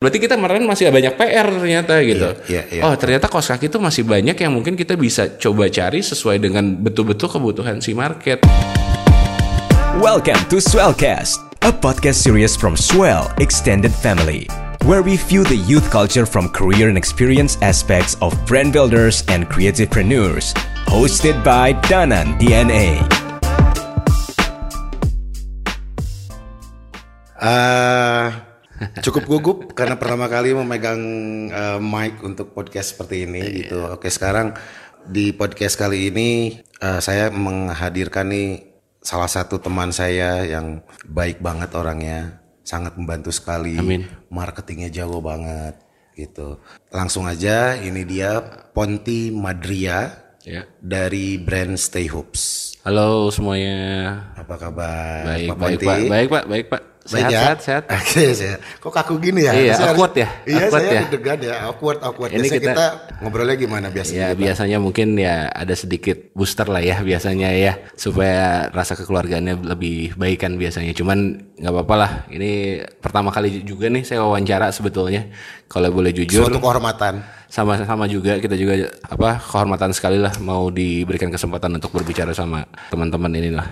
Berarti kita kemarin masih banyak PR ternyata gitu. iya, iya. Oh ternyata kos kaki itu masih banyak yang mungkin kita bisa coba cari sesuai dengan betul-betul kebutuhan si market. Welcome to Swellcast, a podcast series from Swell Extended Family, where we view the youth culture from career and experience aspects of brand builders and creativepreneurs. Hosted by Danan DNA. Eh, cukup gugup karena pertama kali memegang eh, mic untuk podcast seperti ini gitu. Oke, sekarang di podcast kali ini eh, saya menghadirkan nih salah satu teman saya yang baik banget orangnya, sangat membantu sekali. Amin. Marketingnya jago banget gitu. Langsung aja ini dia Ponti Madria Ya. dari brand Stay Hoops. Halo semuanya. Apa kabar? Baik, Pak baik Ponti? pak, baik pak, baik pak. Sehat, sehat, sehat. Oke, sehat. Kok kaku gini ya? Iya, Saya harus- awkward ya? Iya, Awkward saya ya? deg-degan ya. Awkward, awkward. Ini Biasanya kita, kita- ngobrolnya gimana biasanya? Ya biasanya mungkin ya ada sedikit booster lah ya biasanya ya supaya rasa kekeluargaannya lebih baik kan biasanya. Cuman nggak apa-apa lah. Ini pertama kali juga nih saya wawancara sebetulnya. Kalau boleh jujur Suatu kehormatan. sama-sama juga kita juga apa kehormatan sekali lah mau diberikan kesempatan untuk berbicara sama teman-teman ini lah.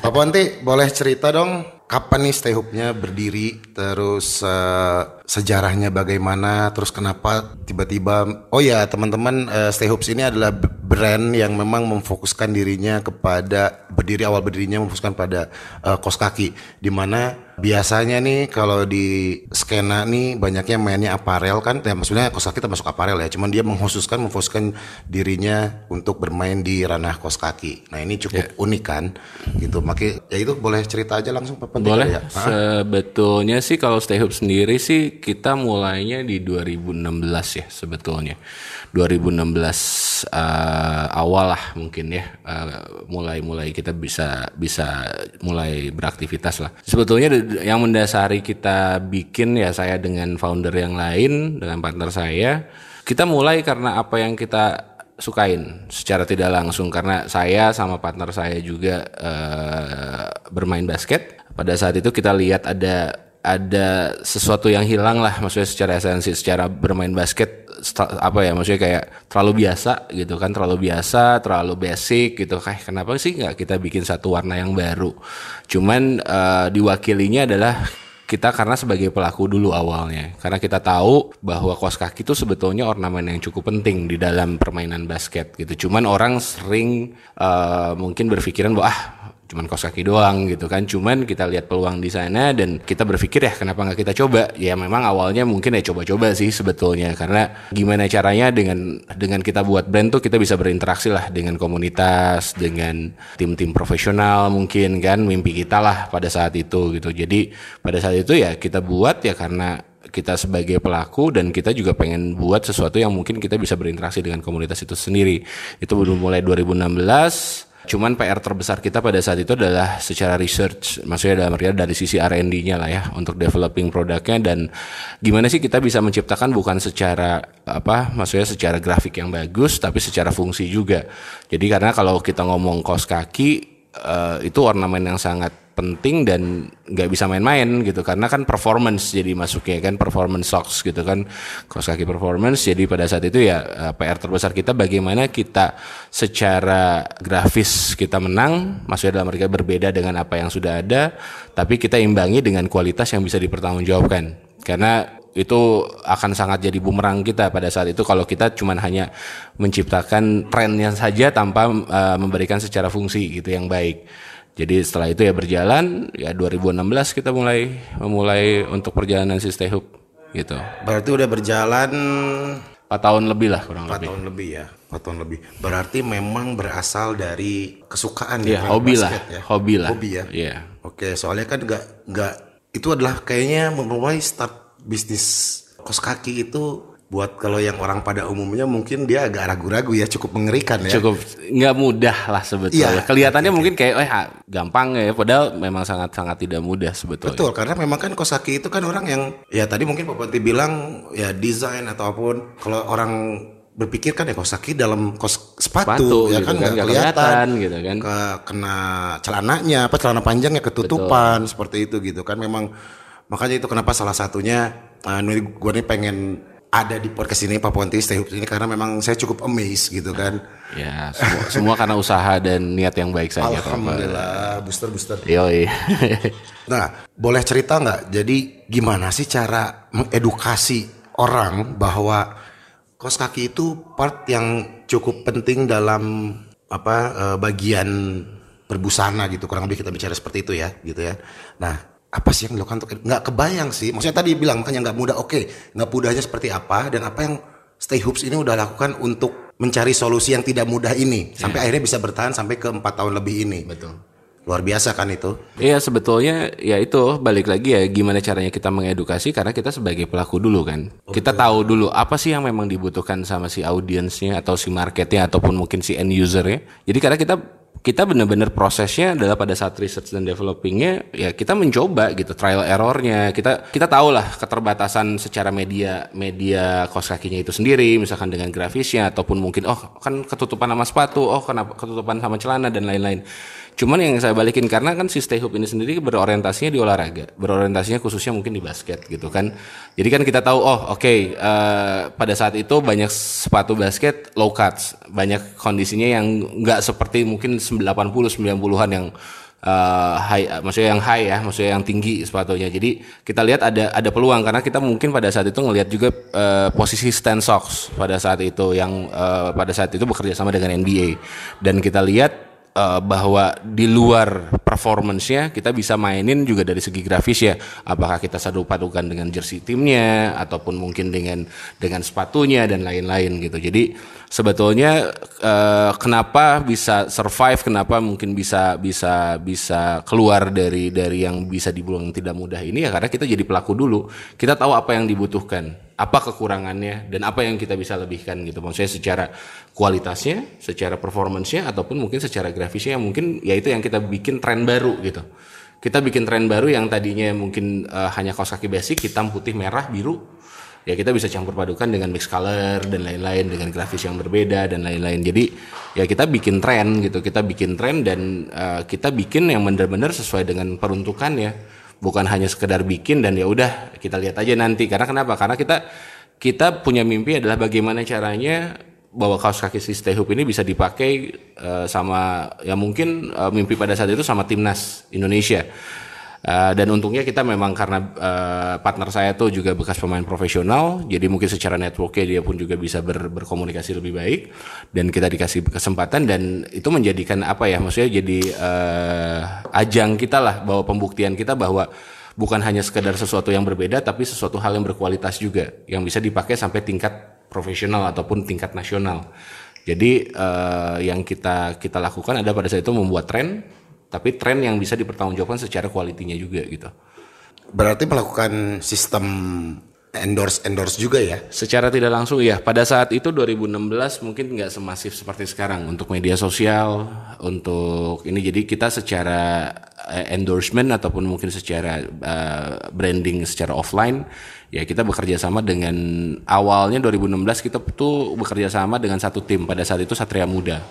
Pak Ponti, boleh cerita dong kapan nih Stay Hoop-nya berdiri, terus eh, sejarahnya bagaimana, terus kenapa tiba-tiba oh ya teman-teman eh, Stay Hoops ini adalah brand yang memang memfokuskan dirinya kepada berdiri awal berdirinya memfokuskan pada eh, kos kaki. Di mana biasanya nih kalau di skena nih banyaknya mainnya aparel kan? Ya maksudnya kos kaki termasuk aparel ya. Cuman dia mengkhususkan memfokuskan dirinya untuk bermain di ranah kos kaki. Nah ini cukup unik kan? Gitu. Makanya ya itu boleh cerita aja langsung Pak Ponti Boleh. ya? Sebetulnya sih kalau Stay Hoop sendiri sih kita mulainya di 2016 ya sebetulnya. 2016 eh, awal lah mungkin ya eh, mulai-mulai kita bisa bisa mulai beraktivitas lah. Sebetulnya yang mendasari kita bikin ya saya dengan founder yang lain dengan partner saya kita mulai karena apa yang kita sukain secara tidak langsung karena saya sama partner saya juga eh, bermain basket. Pada saat itu kita lihat ada ada sesuatu yang hilang lah maksudnya secara esensi secara bermain basket apa ya maksudnya kayak terlalu biasa gitu kan terlalu biasa terlalu basic gitu. Kayak kenapa sih nggak kita bikin satu warna yang baru? Cuman eh, diwakilinya adalah kita karena sebagai pelaku dulu awalnya. Karena kita tahu bahwa kos kaki itu sebetulnya ornamen yang cukup penting di dalam permainan basket gitu. Cuman orang sering eh, mungkin berpikiran bahwa ah cuman kos kaki doang gitu kan. Cuman kita lihat peluang di sana dan kita berpikir ya kenapa nggak kita coba? Ya memang awalnya mungkin ya coba-coba sih sebetulnya. Karena gimana caranya dengan dengan kita buat brand tuh kita bisa berinteraksi lah dengan komunitas dengan tim-tim profesional mungkin kan mimpi kita lah pada saat itu gitu. Jadi pada saat itu ya kita buat ya karena kita sebagai pelaku dan kita juga pengen buat sesuatu yang mungkin kita bisa berinteraksi dengan komunitas itu sendiri. Itu baru mulai 2016 Cuman PR terbesar kita pada saat itu adalah secara research, maksudnya dalam artian dari sisi R&D-nya lah ya untuk developing produknya dan gimana sih kita bisa menciptakan bukan secara apa, maksudnya secara grafik yang bagus tapi secara fungsi juga. Jadi karena kalau kita ngomong kaos kaki eh, itu ornamen yang sangat penting dan nggak bisa main-main gitu. Karena kan performance jadi masuknya kan performance socks gitu kan kaos kaki performance. Jadi pada saat itu ya eh, PR terbesar kita bagaimana kita secara grafis kita menang maksudnya dalam artian berbeda dengan apa yang sudah ada tapi kita imbangi dengan kualitas yang bisa dipertanggungjawabkan. Karena itu akan sangat jadi bumerang kita pada saat itu kalau kita cuman hanya menciptakan trennya saja tanpa eh, memberikan secara fungsi gitu yang baik. Jadi setelah itu ya berjalan ya 2016 kita mulai memulai untuk perjalanan si Stay Hoop gitu. berarti udah berjalan 4 tahun lebih lah kurang 4 lebih. tahun lebih ya 4 tahun lebih berarti memang berasal dari kesukaan Ya, main hobi lah, ya? hobi lah. hobi ya Iya. Oke, soalnya kan nggak nggak itu adalah kayaknya memulai start bisnis kos kaki itu buat kalau yang orang pada umumnya mungkin dia agak ragu-ragu ya, cukup mengerikan ya. Cukup nggak mudah lah sebetulnya. Iya, Kelihatannya mungkin kayak eh ah, gampang ya, padahal memang sangat-sangat tidak mudah sebetulnya. Betul, karena memang kan kos kaki itu kan orang yang ya tadi mungkin Pak Ponti bilang ya desain ataupun kalau orang berpikir kan ya kos kaki dalam kos sepatu, Sepatu ya gitu kan kan, nggak nggak kelihatan, kelihatan gitu kan. ke kena celananya apa celana panjangnya ketutupan seperti itu gitu kan memang Makanya itu kenapa salah satunya uh, gue nih pengen ada di podcast ini Pak Ponti Stay Hoops ini karena memang saya cukup amazed gitu kan. Ya, semua, semua karena usaha dan niat yang baik saja. Alhamdulillah, booster booster. Yoi. nah, boleh cerita nggak? Jadi gimana sih cara mengedukasi orang bahwa kos kaki itu part yang cukup penting dalam apa eh, bagian berbusana gitu kurang lebih kita bicara seperti itu ya gitu ya. Nah apa sih yang dilakukan untuk nggak kebayang sih. Maksudnya tadi bilang makanya nggak mudah. Oke nggak mudahnya seperti apa dan apa yang Stay Hoops ini udah lakukan untuk mencari solusi yang tidak mudah ini sampai yeah. akhirnya bisa bertahan sampai ke empat tahun lebih ini. Betul. Luar biasa kan itu? Iya sebetulnya ya itu balik lagi ya gimana caranya kita mengedukasi karena kita sebagai pelaku dulu kan. Okay. kita tahu dulu apa sih yang memang dibutuhkan sama si audiensnya atau si marketnya ataupun mungkin si end usernya. Jadi karena kita kita benar-benar prosesnya adalah pada saat research dan developingnya ya kita mencoba gitu trial errornya. Kita kita tahu lah keterbatasan secara media media kos kakinya itu sendiri misalkan dengan grafisnya ataupun mungkin oh kan ketutupan sama sepatu oh kenapa ketutupan sama celana dan lain-lain Cuman yang saya balikin karena kan si Stay Hoop ini sendiri berorientasinya di olahraga, berorientasinya khususnya mungkin di basket gitu kan. Jadi kan kita tahu oh oke okay, uh, eh, pada saat itu banyak sepatu basket low cuts, banyak kondisinya yang nggak seperti mungkin 80 90-an yang uh, high maksudnya yang high ya, maksudnya yang tinggi sepatunya. Jadi kita lihat ada ada peluang karena kita mungkin pada saat itu ngelihat juga uh, posisi stand socks pada saat itu yang uh, pada saat itu bekerja sama dengan NBA dan kita lihat uh, bahwa di luar performance-nya kita bisa mainin juga dari segi grafis ya. Apakah kita sadu padukan dengan jersey timnya ataupun mungkin dengan dengan sepatunya dan lain-lain gitu. Jadi sebetulnya uh, kenapa bisa survive, kenapa mungkin bisa bisa bisa keluar dari dari yang bisa dibilang tidak mudah ini ya karena kita jadi pelaku dulu. Kita tahu apa yang dibutuhkan apa kekurangannya dan apa yang kita bisa lebihkan gitu? Maksudnya secara kualitasnya secara performancenya ataupun mungkin secara grafisnya mungkin ya itu yang kita bikin tren baru gitu. Kita bikin tren baru yang tadinya mungkin uh, hanya kaos kaki basic hitam putih merah biru. Ya kita bisa campur padukan dengan mix color dan lain-lain dengan grafis yang berbeda dan lain-lain. Jadi ya kita bikin tren gitu. Kita bikin tren dan uh, kita bikin yang benar-benar sesuai dengan peruntukannya bukan hanya sekedar bikin dan ya udah kita lihat aja nanti. Karena kenapa? Karena kita kita punya mimpi adalah bagaimana caranya bahwa kaos kaki si Stay Hoop ini bisa dipakai uh, sama ya mungkin uh, mimpi pada saat itu sama timnas Indonesia Uh, dan untungnya kita memang karena uh, partner saya tuh juga bekas pemain profesional, jadi mungkin secara networknya dia pun juga bisa ber, berkomunikasi lebih baik dan kita dikasih kesempatan dan itu menjadikan apa ya, maksudnya jadi uh, ajang kita lah bahwa pembuktian kita bahwa bukan hanya sekedar sesuatu yang berbeda, tapi sesuatu hal yang berkualitas juga yang bisa dipakai sampai tingkat profesional ataupun tingkat nasional. Jadi uh, yang kita kita lakukan ada pada saat itu membuat tren tapi tren yang bisa dipertanggungjawabkan secara kualitinya juga gitu. Berarti melakukan sistem endorse endorse juga ya? Secara tidak langsung ya. Pada saat itu 2016 mungkin nggak semasif seperti sekarang untuk media sosial, untuk ini jadi kita secara eh, endorsement ataupun mungkin secara uh, branding secara offline ya kita bekerja sama dengan awalnya 2016 kita tuh bekerja sama dengan satu tim pada saat itu Satria Muda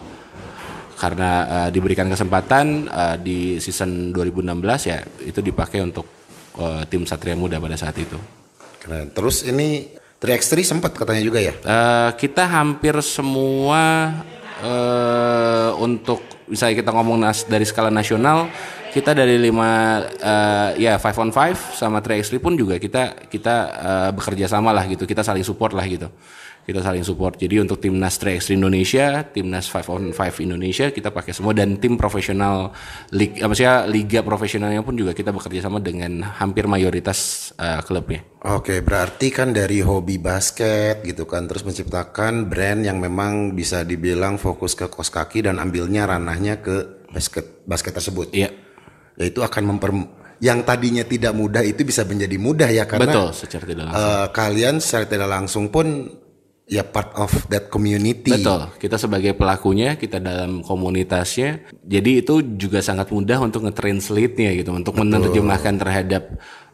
karena uh, diberikan kesempatan uh, di season 2016 ya itu dipakai untuk uh, tim Satria Muda pada saat itu. Keren. Terus ini 3x3 sempat katanya juga ya? Uh, kita hampir semua uh, untuk misalnya kita ngomong nas dari skala nasional kita dari lima uh, ya five on five sama 3x3 pun juga kita kita uh, bekerja sama lah gitu kita saling support lah gitu kita saling support. Jadi untuk timnas 3x Indonesia, timnas 5 on 5 Indonesia kita pakai semua dan tim profesional liga, maksudnya liga profesionalnya pun juga kita bekerja sama dengan hampir mayoritas uh, klubnya. Oke, berarti kan dari hobi basket gitu kan terus menciptakan brand yang memang bisa dibilang fokus ke kos kaki dan ambilnya ranahnya ke basket basket tersebut. Iya. Yaitu akan memper yang tadinya tidak mudah itu bisa menjadi mudah ya karena Betul, secara tidak langsung. Uh, kalian secara tidak langsung pun ya part of that community. Betul, kita sebagai pelakunya, kita dalam komunitasnya, jadi itu juga sangat mudah untuk nge-translate-nya gitu, untuk Betul. menerjemahkan terhadap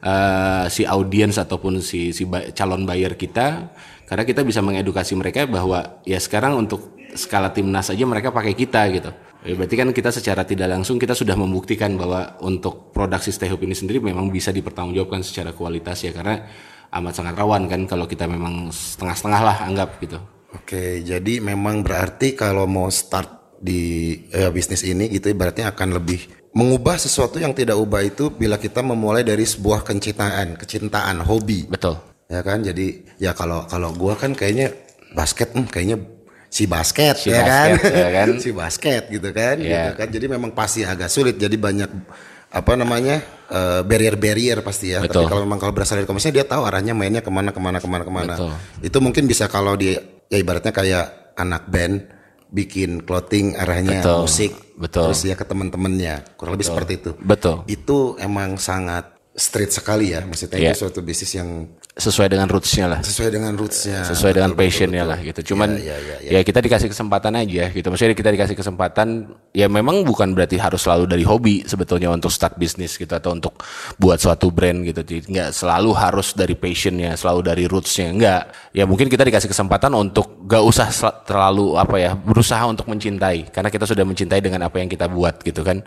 uh, si audiens ataupun si si calon buyer kita, karena kita bisa mengedukasi mereka bahwa ya sekarang untuk skala timnas aja mereka pakai kita gitu. Ya, berarti kan kita secara tidak langsung kita sudah membuktikan bahwa untuk produksi stay hope ini sendiri memang bisa dipertanggungjawabkan secara kualitas ya karena amat sangat rawan kan kalau kita memang setengah-setengah lah anggap gitu. Oke, jadi memang berarti kalau mau start di eh, bisnis ini gitu berarti akan lebih mengubah sesuatu yang tidak ubah itu bila kita memulai dari sebuah kecintaan, kecintaan, hobi. Betul. Ya kan? Jadi ya kalau kalau gua kan kayaknya basket hmm, kayaknya si basket Si ya basket, kan, ya kan? si basket gitu kan, Iya. gitu kan. Jadi memang pasti agak sulit. Jadi banyak apa namanya eh, barrier-barrier pasti ya. Betul. Tapi kalau memang kalau berasal dari komersial dia tahu arahnya mainnya ke mana ke mana ke mana ke mana. Betul. Itu mungkin bisa kalau di ya ibaratnya kayak anak band bikin clothing arahnya Betul. musik, Betul. terus ya ke teman-temannya kurang lebih seperti itu. Betul. Itu emang sangat street sekali ya, maksudnya Iya. itu suatu bisnis yang Sesuai dengan rootsnya lah. sesuai dengan rootsnya. sesuai dengan passionnya lah gitu. Cuman Ya, ya, ya, kita dikasih kesempatan aja gitu. Maksudnya kita dikasih kesempatan ya memang bukan berarti harus selalu dari hobi sebetulnya untuk start bisnis gitu atau untuk buat suatu brand gitu. Jadi nggak selalu harus dari passionnya, selalu dari rootsnya. Enggak. Ya mungkin kita dikasih kesempatan untuk gak usah terlalu apa ya berusaha untuk mencintai karena kita sudah mencintai dengan apa yang kita buat gitu kan.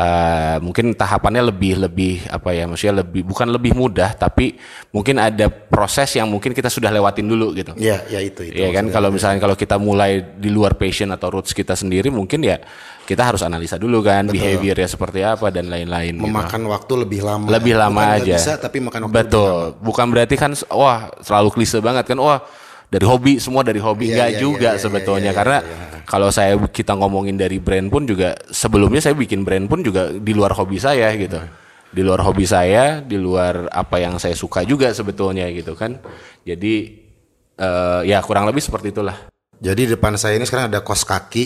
Eh, mungkin tahapannya lebih lebih apa ya maksudnya lebih bukan lebih mudah tapi mungkin ada proses yang mungkin kita sudah lewatin dulu gitu. Ya, ya itu itu. Iya kan kalau misalnya kalau kita mulai di luar passion atau roots kita sendiri mungkin ya kita harus analisa dulu kan behaviornya seperti apa dan lain-lain gitu. memakan waktu lebih lama. lebih lama Bukan aja. bisa tapi makan waktu. Betul. Bukan berarti kan wah selalu klise banget kan wah dari hobi semua dari hobi Iya, enggak iya, juga iya, iya, sebetulnya iya, iya, karena iya. kalau saya kita ngomongin dari brand pun juga sebelumnya saya bikin brand pun juga di luar hobi saya gitu. Di luar hobi saya, di luar apa yang saya suka juga sebetulnya gitu kan. Jadi eh, ya kurang lebih seperti itulah. Jadi di depan saya ini sekarang ada kos kaki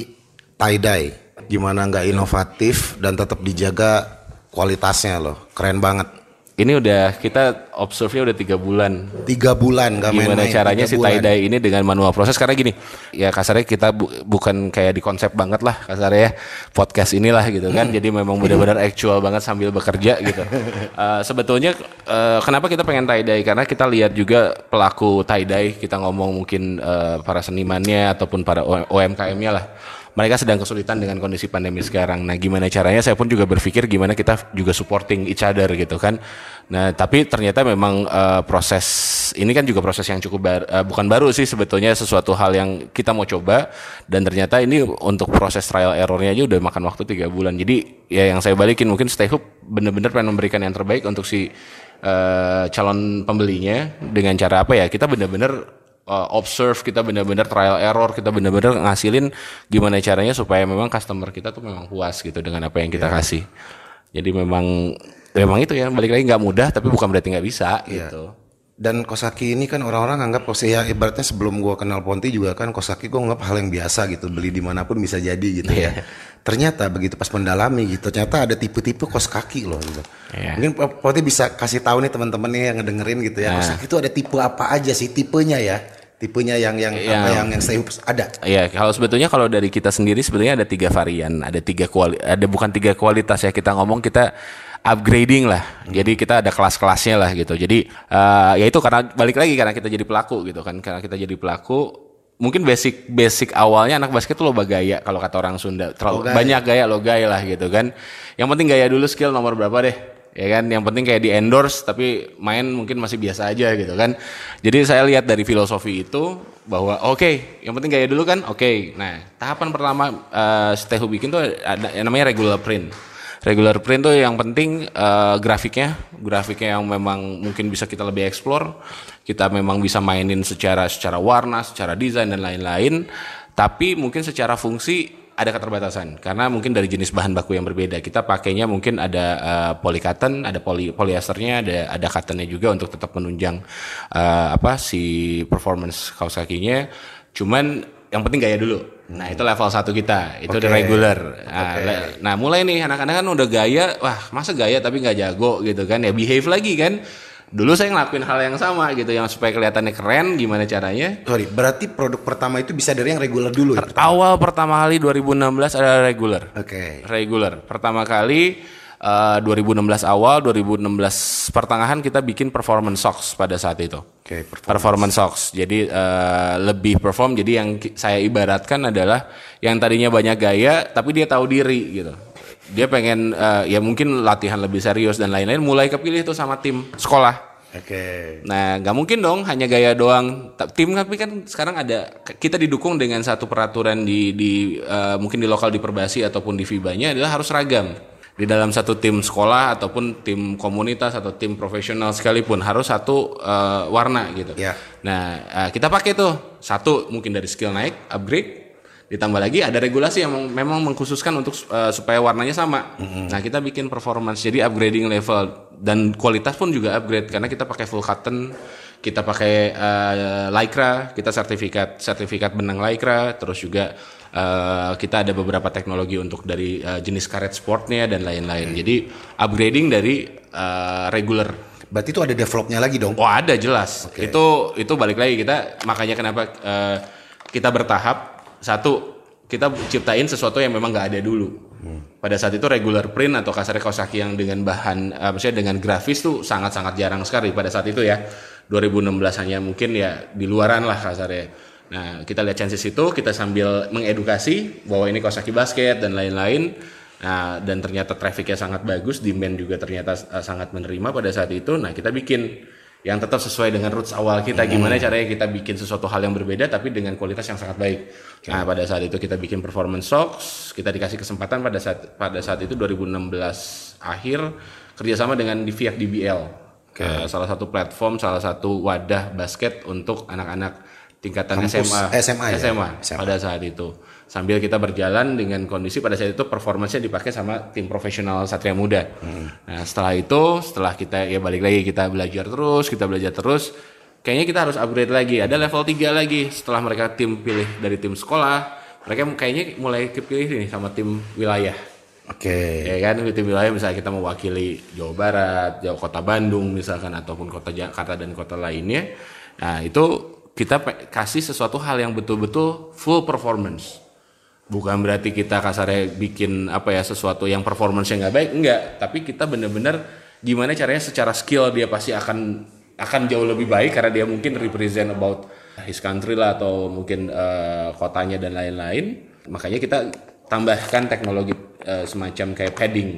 tie dye. Gimana nggak inovatif dan tetap dijaga kualitasnya loh. Keren banget. Ini udah kita observe-nya udah tiga bulan. Tiga bulan nggak Gimana main-main. caranya si bulan. tie-dye ini dengan manual proses karena gini, ya kasarnya kita bu- bukan kayak di konsep banget lah kasarnya ya podcast inilah gitu kan. Jadi memang benar-benar actual banget sambil bekerja gitu. Eh, sebetulnya eh, kenapa kita pengen tie-dye karena kita lihat juga pelaku tie-dye kita ngomong mungkin eh, para senimannya ataupun para OMKM-nya lah mereka sedang kesulitan dengan kondisi pandemi sekarang. Nah, gimana caranya? Saya pun juga berpikir gimana kita juga supporting each other gitu kan. Nah, tapi ternyata memang eh, proses ini kan juga proses yang cukup bar- eh, bukan baru sih sebetulnya sesuatu hal yang kita mau coba dan ternyata ini untuk proses trial errornya aja udah makan waktu tiga bulan. Jadi ya yang saya balikin mungkin Stay Hoop bener-bener pengen memberikan yang terbaik untuk si eh, calon pembelinya dengan cara apa ya? Kita bener-bener uh, observe kita benar-benar trial error kita benar-benar ngasilin gimana caranya supaya memang customer kita tuh memang puas gitu dengan apa yang kita kasih. Jadi memang memang itu ya balik lagi nggak mudah tapi bukan berarti nggak bisa gitu Dan Kosaki ini kan orang-orang anggap Kosaki ya ibaratnya sebelum gua kenal Ponti juga kan Kosaki gua anggap hal yang biasa gitu beli di mana pun bisa jadi gitu Iya. ya. Ternyata begitu pas mendalami gitu ternyata ada tipe-tipe kos kaki loh gitu. Iya. Mungkin Ponti bisa kasih tahu nih teman-teman nih yang ngedengerin gitu ya. Nah. Kos kaki itu ada tipe apa aja sih tipenya ya? Tipenya yang yang Iya. apa yang yang hoop ada. Iya, kalau sebetulnya kalau dari kita sendiri sebenarnya ada tiga varian, ada tiga kuali, ada bukan tiga kualitas ya kita ngomong kita upgrading lah. Jadi kita ada kelas-kelasnya lah gitu. Jadi eh, ya itu karena balik lagi karena kita jadi pelaku gitu kan, karena kita jadi pelaku. Mungkin basic basic awalnya anak basket tuh loba gaya kalau kata orang Sunda. Terlalu Lo gaya. banyak gaya lo gaya lah gitu kan. Yang penting gaya dulu skill nomor berapa deh. Ya kan, yang penting kayak di endorse tapi main mungkin masih biasa aja gitu kan. Jadi saya lihat dari filosofi itu bahwa oke, yang penting gaya dulu kan, oke. Nah, tahapan pertama eh Stay Hoop bikin tuh ada yang namanya regular print. Regular print tuh yang penting eh, grafiknya, grafiknya yang memang mungkin bisa kita lebih explore, kita memang bisa mainin secara secara warna, secara desain dan lain-lain. Tapi mungkin secara fungsi ada keterbatasan karena mungkin dari jenis bahan baku yang berbeda. Kita pakainya mungkin ada eh, polycotton, ada poly, polyesternya, ada ada cottonnya juga untuk tetap menunjang eh, apa si performance kaos kakinya. Cuman yang penting gaya dulu. Nah, itu level satu kita. Itu Oke. regular. Nah, le- nah, mulai nih anak-anak kan udah gaya, wah, masa gaya tapi nggak jago gitu kan. Ya behave lagi kan. Dulu saya ngelakuin hal yang sama gitu yang supaya kelihatannya keren gimana caranya? Sorry, berarti produk pertama itu bisa dari yang regular dulu ya? Awal pertama kali 2016 ada regular. Oke. Regular. Pertama kali eh, 2016 awal, 2016 pertengahan kita bikin performance socks pada saat itu. Oke, performance. Performance socks. Jadi eh, lebih perform. Jadi yang saya ibaratkan adalah yang tadinya banyak gaya, tapi dia tahu diri gitu. Dia pengen eh, ya mungkin latihan lebih serius dan lain-lain. Mulai kepilih tuh sama tim sekolah. Oke. Nah, nggak mungkin dong hanya gaya doang. Tim tapi kan sekarang ada kita didukung dengan satu peraturan di di eh, mungkin di lokal di Perbasi ataupun di FIBA-nya adalah harus ragam. Di dalam satu tim sekolah ataupun tim komunitas atau tim profesional sekalipun harus satu eh, warna gitu. Ya. Nah, eh, kita pakai tuh satu mungkin dari skill naik, upgrade, ditambah lagi ada regulasi yang memang mengkhususkan untuk eh, supaya warnanya sama. Nah, kita bikin performance jadi upgrading level dan kualitas pun juga upgrade karena kita pakai full cotton, kita pakai eh, lycra, kita sertifikat sertifikat benang lycra, terus juga eh, kita ada beberapa teknologi untuk dari eh, jenis karet sportnya dan lain-lain. Jadi upgrading dari eh, regular Berarti itu ada developnya lagi dong. Oh ada jelas. Itu itu balik lagi kita makanya kenapa eh, kita bertahap. Satu kita ciptain sesuatu yang memang nggak ada dulu. Pada saat itu regular print atau kasarnya kaos kaki yang dengan bahan, eh, maksudnya dengan grafis tuh sangat-sangat jarang sekali pada saat itu ya. 2016 hanya mungkin ya di luaran lah kasarnya. Nah kita lihat chances itu kita sambil mengedukasi bahwa ini kaos kaki basket dan lain-lain. Nah, dan ternyata trafficnya sangat bagus, demand juga ternyata uh, sangat menerima pada saat itu. Nah, kita bikin yang tetap sesuai dengan roots awal kita. Gimana caranya kita bikin sesuatu hal yang berbeda tapi dengan kualitas yang sangat baik. Nah, pada saat itu kita bikin performance socks, kita dikasih kesempatan pada saat pada saat itu 2016 akhir kerjasama dengan Diviak DBL. Uh, salah satu platform, salah satu wadah basket untuk anak-anak tingkatan Kampus SMA, SMA ya? SMA SMA. pada saat itu. Sambil kita berjalan dengan kondisi pada saat itu performanya dipakai sama tim profesional Satria Muda. Nah setelah itu, setelah kita ya balik lagi kita belajar terus, kita belajar terus. Kayaknya kita harus upgrade lagi. Ada level 3 lagi setelah mereka tim pilih dari tim sekolah. Mereka kayaknya mulai kepilih nih sama tim wilayah. Oke. Ya kan tim wilayah misalnya kita mewakili Jawa Barat, Jawa Kota Bandung misalkan ataupun Kota Jakarta dan kota lainnya. Nah, itu kita kasih sesuatu hal yang betul-betul full performance. Bukan berarti kita kasarnya bikin apa ya sesuatu yang performance-nya nggak baik, enggak, tapi kita benar-benar gimana caranya secara skill dia pasti akan akan jauh lebih baik karena dia mungkin represent about his country lah atau mungkin eh, kotanya dan lain-lain. Makanya kita tambahkan teknologi eh, semacam kayak padding.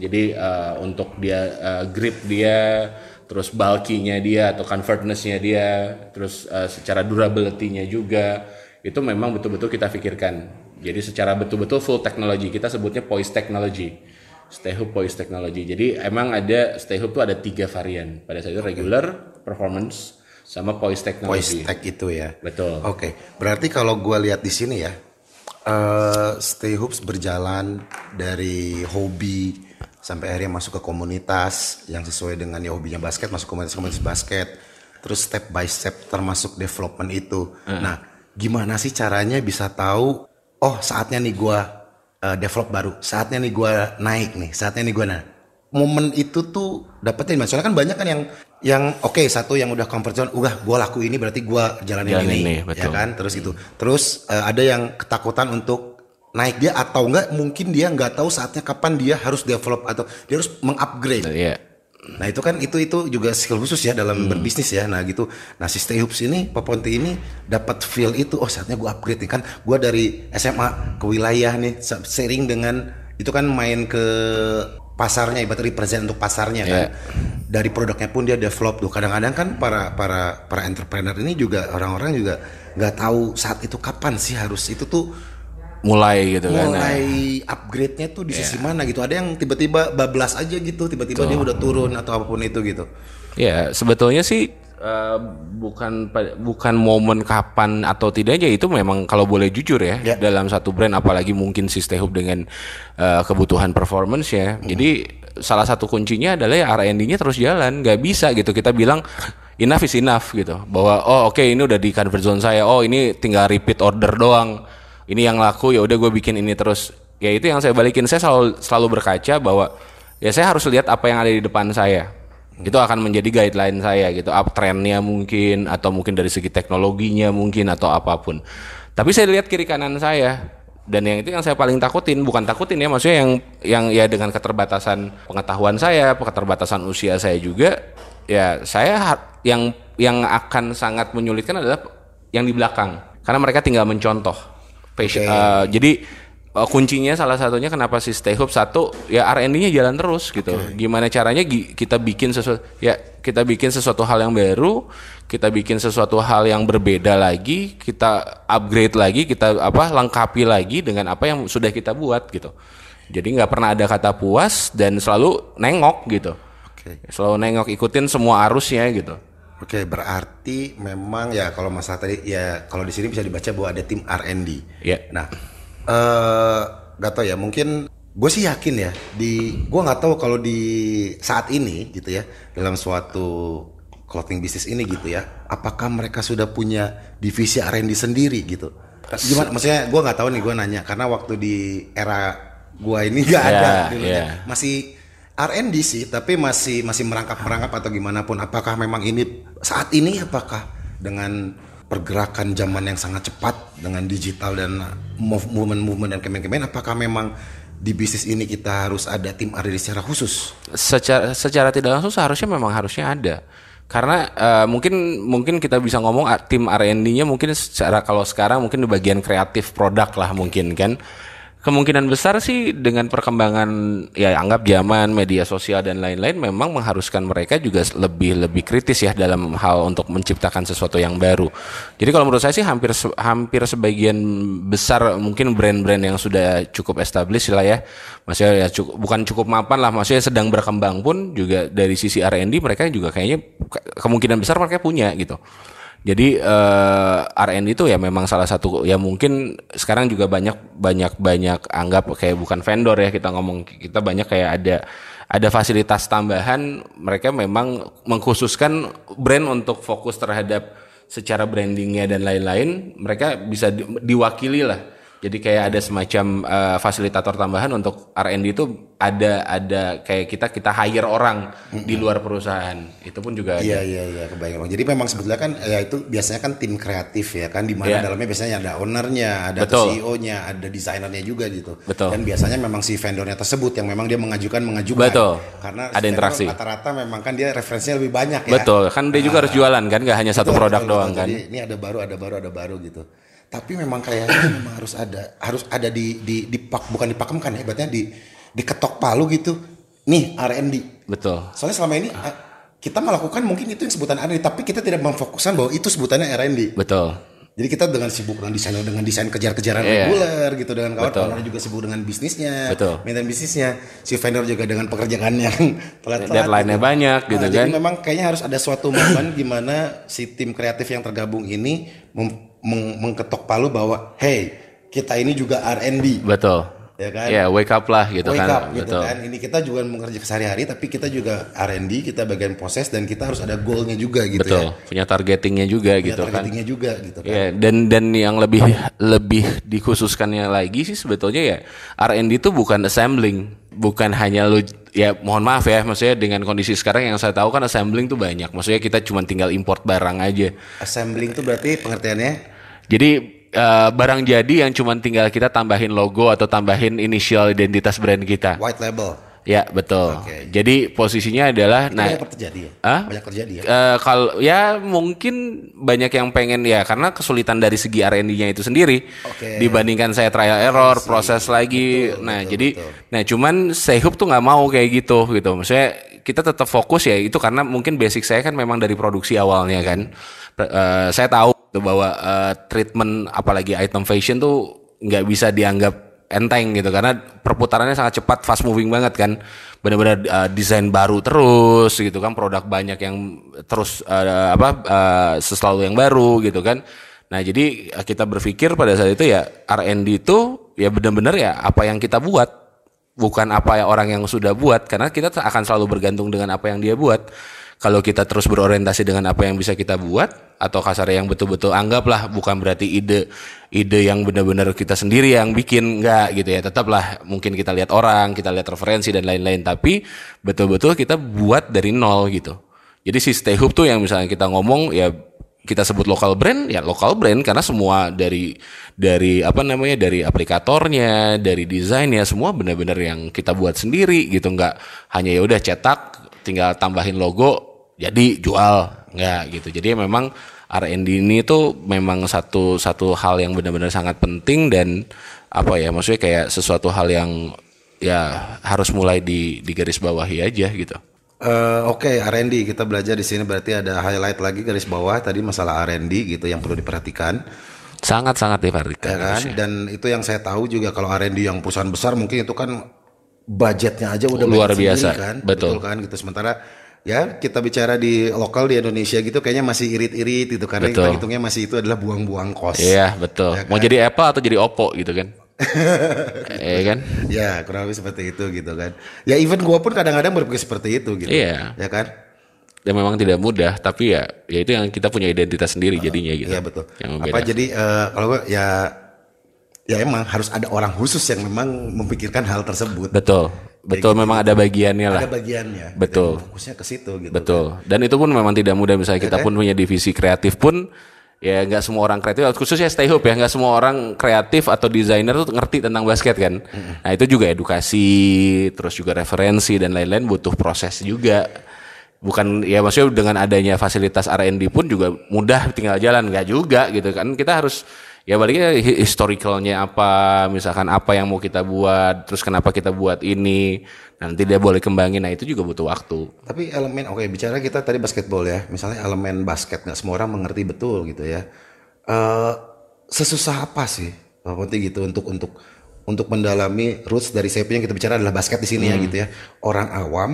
Jadi eh, untuk dia eh, grip dia, terus bulky-nya dia atau convertness-nya dia, terus eh, secara durability-nya juga itu memang betul-betul kita pikirkan. Jadi secara betul-betul full teknologi kita sebutnya poise technology. Stay hoop poise technology. Jadi emang ada stay hoop itu ada tiga varian. Pada saat itu regular, performance, sama poise technology. tag itu ya. Betul. Oke, berarti kalau gue lihat di sini ya, eh Stay Hoops berjalan dari hobi sampai akhirnya masuk ke komunitas yang sesuai dengan ya hobinya basket, masuk komunitas-komunitas basket, terus step by step termasuk development itu. Nah, gimana sih caranya bisa tahu, oh saatnya nih gue develop baru, saatnya nih gue naik nih, saatnya nih gue nah. Momen itu tuh dapetin, Mas. soalnya kan banyak kan yang yang oke satu yang udah comfort zone, udah gue laku ini berarti gue jalanin Jalanin ini, ini, ya kan terus itu terus eh, ada yang ketakutan untuk naik dia atau enggak mungkin dia nggak tahu saatnya kapan dia harus develop atau dia harus mengupgrade Iya. nah itu kan itu itu juga skill khusus ya dalam Hmm. berbisnis ya nah gitu nah si Stay Hoops ini Poponti ini dapat feel itu oh saatnya gue upgrade nih kan gue dari SMA ke wilayah nih se- sering dengan itu kan main ke pasarnya ibarat represent untuk pasarnya kan Iya. dari produknya pun dia develop tuh kadang-kadang kan para para para entrepreneur ini juga orang-orang juga nggak tahu saat itu kapan sih harus itu tuh Mulai gitu kan. Nah, mulai upgrade-nya tuh di sisi mana gitu ada yang tiba-tiba bablas aja gitu tiba-tiba dia udah turun atau apa pun itu gitu Ya, sebetulnya sih eh, bukan bukan momen kapan atau tidaknya itu memang kalau boleh jujur ya, Ya. dalam satu brand apalagi mungkin si Stay dengan eh, kebutuhan performance ya. Jadi salah satu kuncinya adalah ya R&D-nya terus jalan, nggak bisa gitu kita bilang enough is enough gitu. Bahwa oh oke ini udah di convert zone saya, oh ini tinggal repeat order doang. Ini yang laku ya udah gue bikin ini terus. Ya itu yang saya balikin. Saya selalu selalu berkaca bahwa ya saya harus lihat apa yang ada di depan saya. Itu akan menjadi guideline saya gitu. Uptrendnya mungkin atau mungkin dari segi teknologinya mungkin atau apa pun. Tapi saya lihat kiri kanan saya dan yang itu yang saya paling takutin bukan takutin ya maksudnya yang yang ya dengan keterbatasan pengetahuan saya keterbatasan usia saya juga ya saya yang yang akan sangat menyulitkan adalah yang di belakang. Karena mereka tinggal mencontoh Passion- Oke. eh, jadi eh, kuncinya salah satunya kenapa si Stay Hope satu ya R&D-nya jalan terus gitu. Gimana caranya kita bikin sesuatu ya kita bikin sesuatu hal yang baru, kita bikin sesuatu hal yang berbeda lagi, kita upgrade lagi, kita apa lengkapi lagi dengan apa yang sudah kita buat gitu. Jadi nggak pernah ada kata puas dan selalu nengok gitu. Oke. Selalu nengok ikutin semua arusnya gitu. Oke, berarti memang ya kalau masalah tadi ya kalau di sini bisa dibaca bahwa ada tim R&D. Ya. Nah, eh gak tau ya, mungkin gue sih yakin ya di gue nggak tahu kalau di saat ini gitu ya dalam suatu clothing bisnis ini gitu ya, apakah mereka sudah punya divisi R&D sendiri gitu? Gimana? Maksudnya gue nggak tahu nih gue nanya karena waktu di era gue ini nggak Ya, ada dulunya. ya. masih R&D sih tapi masih masih merangkap-merangkap atau gimana pun. Apakah memang ini saat ini apakah dengan pergerakan zaman yang sangat cepat dengan digital dan move- movement-movement dan kemen-kemen apakah memang di bisnis ini kita harus ada tim R&D secara khusus? Secara secara tidak langsung seharusnya memang harusnya ada. Karena eh, mungkin mungkin kita bisa ngomong tim R&D-nya mungkin secara kalau sekarang mungkin di bagian kreatif produk lah mungkin kan kemungkinan besar sih dengan perkembangan ya anggap zaman media sosial dan lain-lain memang mengharuskan mereka juga lebih lebih kritis ya dalam hal untuk menciptakan sesuatu yang baru. Jadi kalau menurut saya sih hampir hampir sebagian besar mungkin brand-brand yang sudah cukup established lah ya. Maksudnya ya cukup, bukan cukup mapan lah, maksudnya sedang berkembang pun juga dari sisi R&D mereka juga kayaknya ke- kemungkinan besar mereka punya gitu. Jadi eh, R&D itu ya memang salah satu ya mungkin sekarang juga banyak banyak banyak anggap kayak bukan vendor ya kita ngomong. Kita banyak kayak ada ada fasilitas tambahan. Mereka memang mengkhususkan brand untuk fokus terhadap secara brandingnya dan lain-lain. Mereka bisa di- diwakili lah. Jadi kayak ada semacam eh, fasilitator tambahan untuk R&D itu ada ada kayak kita kita hire orang di luar perusahaan itu pun juga ada. Iya iya iya kebayang. Jadi memang sebetulnya kan ya itu biasanya kan tim kreatif ya kan di mana Iya. dalamnya biasanya ada ownernya, ada. CEO-nya, ada desainernya juga gitu. Betul. Dan biasanya memang si vendornya tersebut yang memang dia mengajukan mengajukan. Betul. Karena Ada si interaksi. Rata-rata memang kan dia referensinya lebih banyak ya. Betul, kan dia juga harus jualan kan, nggak hanya satu produk betul, doang betul. kan. Jadi ini ada baru, ada baru, ada baru gitu. Tapi memang kayaknya memang harus ada, harus ada di di dipak bukan dipakemkan ya, hebatnya di diketok palu gitu. Nih R&D. Betul. Soalnya selama ini eh, kita melakukan mungkin itu yang sebutan R&D, tapi kita tidak memfokuskan bahwa itu sebutannya R&D. Betul. Jadi kita dengan sibuk dengan desain dengan desain kejar-kejaran Iya. reguler gitu dengan kawan owner juga sibuk dengan bisnisnya, Betul. maintain bisnisnya, si vendor juga dengan pekerjaan yang telat-telat. Deadline-nya banyak gitu Nah, Jadi kan. memang kayaknya harus ada suatu momen gimana si tim kreatif yang tergabung ini mem- meng- mengketok palu bahwa hey kita ini juga R&D Betul. ya kan? Ya, wake up lah gitu Wake kan. up gitu Betul. kan. Ini kita juga mengerja sehari-hari tapi kita juga R&D, kita bagian proses dan kita harus ada goalnya juga gitu Betul. ya. Punya targetingnya juga Punya gitu kan. targetingnya juga gitu kan. Ya, dan dan yang lebih lebih dikhususkannya lagi sih sebetulnya ya R&D itu bukan assembling, bukan hanya lu ya mohon maaf ya maksudnya dengan kondisi sekarang yang saya tahu kan assembling tuh banyak. Maksudnya kita cuma tinggal import barang aja. Assembling itu berarti pengertiannya Jadi eh, barang jadi yang cuma tinggal kita tambahin logo atau tambahin inisial identitas brand kita. white label. Ya betul. Oke. Jadi posisinya adalah nah banyak terjadi ya. Hah? Banyak terjadi ya. eh, kalau ya mungkin banyak yang pengen ya karena kesulitan dari segi R&D-nya itu sendiri Oke. dibandingkan saya trial error proses lagi. nah jadi nah cuman Sehub tuh nggak mau kayak gitu gitu. Maksudnya kita tetap fokus ya itu karena mungkin basic saya kan memang dari produksi awalnya kan. Eh, saya tahu bahwa eh, treatment apalagi item fashion tuh nggak bisa dianggap enteng gitu. Karena perputarannya sangat cepat fast moving banget kan. Benar-benar uh, desain baru terus gitu kan. Produk banyak yang terus uh, apa uh, selalu yang baru gitu kan. Nah jadi kita berpikir pada saat itu ya R&D itu ya benar-benar ya apa yang kita buat. Bukan apa yang orang yang sudah buat. Karena kita akan selalu bergantung dengan apa yang dia buat kalau kita terus berorientasi dengan apa yang bisa kita buat atau kasarnya yang betul-betul anggaplah bukan berarti ide ide yang benar-benar kita sendiri yang bikin enggak gitu ya. Tetaplah mungkin kita lihat orang kita lihat referensi dan lain-lain tapi betul-betul kita buat dari nol gitu. Jadi si stay hoop tuh yang misalnya kita ngomong ya kita sebut lokal brand ya lokal brand karena semua dari dari apa namanya dari aplikatornya dari desainnya semua benar-benar yang kita buat sendiri gitu. Nggak hanya ya udah cetak tinggal tambahin logo jadi jual nggak gitu. Jadi memang R&D ini tuh memang satu satu hal yang benar-benar sangat penting dan apa ya maksudnya kayak sesuatu hal yang ya harus mulai di di garis bawahi aja gitu. Eh, Oke, R&D kita belajar di sini berarti ada highlight lagi garis bawah tadi masalah R&D gitu yang perlu diperhatikan, sangat-sangat diperhatikan ya kan? Dan itu yang saya tahu juga kalau R&D yang perusahaan besar mungkin itu kan budgetnya aja udah Luar budget sendiri biasa, kan, betul. kan? Gitu. Sementara ya kita bicara di lokal di Indonesia gitu kayaknya masih irit-irit gitu karena Betul. kita hitungnya masih itu adalah buang-buang kos. Iya betul. Ya Mau kan? jadi Apple atau jadi Oppo gitu kan? Iya kan? Ya kurang lebih seperti itu gitu kan. Ya even gua pun kadang-kadang berpikir seperti itu gitu. Iya. Ya kan? Dan memang tidak mudah, tapi ya, ya itu yang kita punya identitas sendiri jadinya gitu. Iya betul. Yang Apa jadi eh, kalau ya ya emang harus ada orang khusus yang memang memikirkan hal tersebut. Betul, betul. memang ada bagiannya lah. Ada bagiannya. Betul. Dan fokusnya ke situ gitu. Betul. Dan itu pun memang tidak mudah. Misalnya kita pun punya divisi kreatif pun ya nggak semua orang kreatif khususnya stay hope ya nggak semua orang kreatif atau desainer tuh ngerti tentang basket kan nah itu juga edukasi terus juga referensi dan lain-lain butuh proses juga bukan ya maksudnya dengan adanya fasilitas R&D pun juga mudah tinggal jalan nggak juga gitu kan kita harus ya baliknya hi- historicalnya apa misalkan apa yang mau kita buat terus kenapa kita buat ini nanti dia boleh kembangin nah itu juga butuh waktu Tapi elemen oke bicara kita tadi basketball ya. Misalnya elemen basket nggak semua orang mengerti betul gitu ya. Eh sesusah apa sih? Penting gitu untuk untuk untuk mendalami roots dari CP yang kita bicara adalah basket di sini ya gitu ya. Orang awam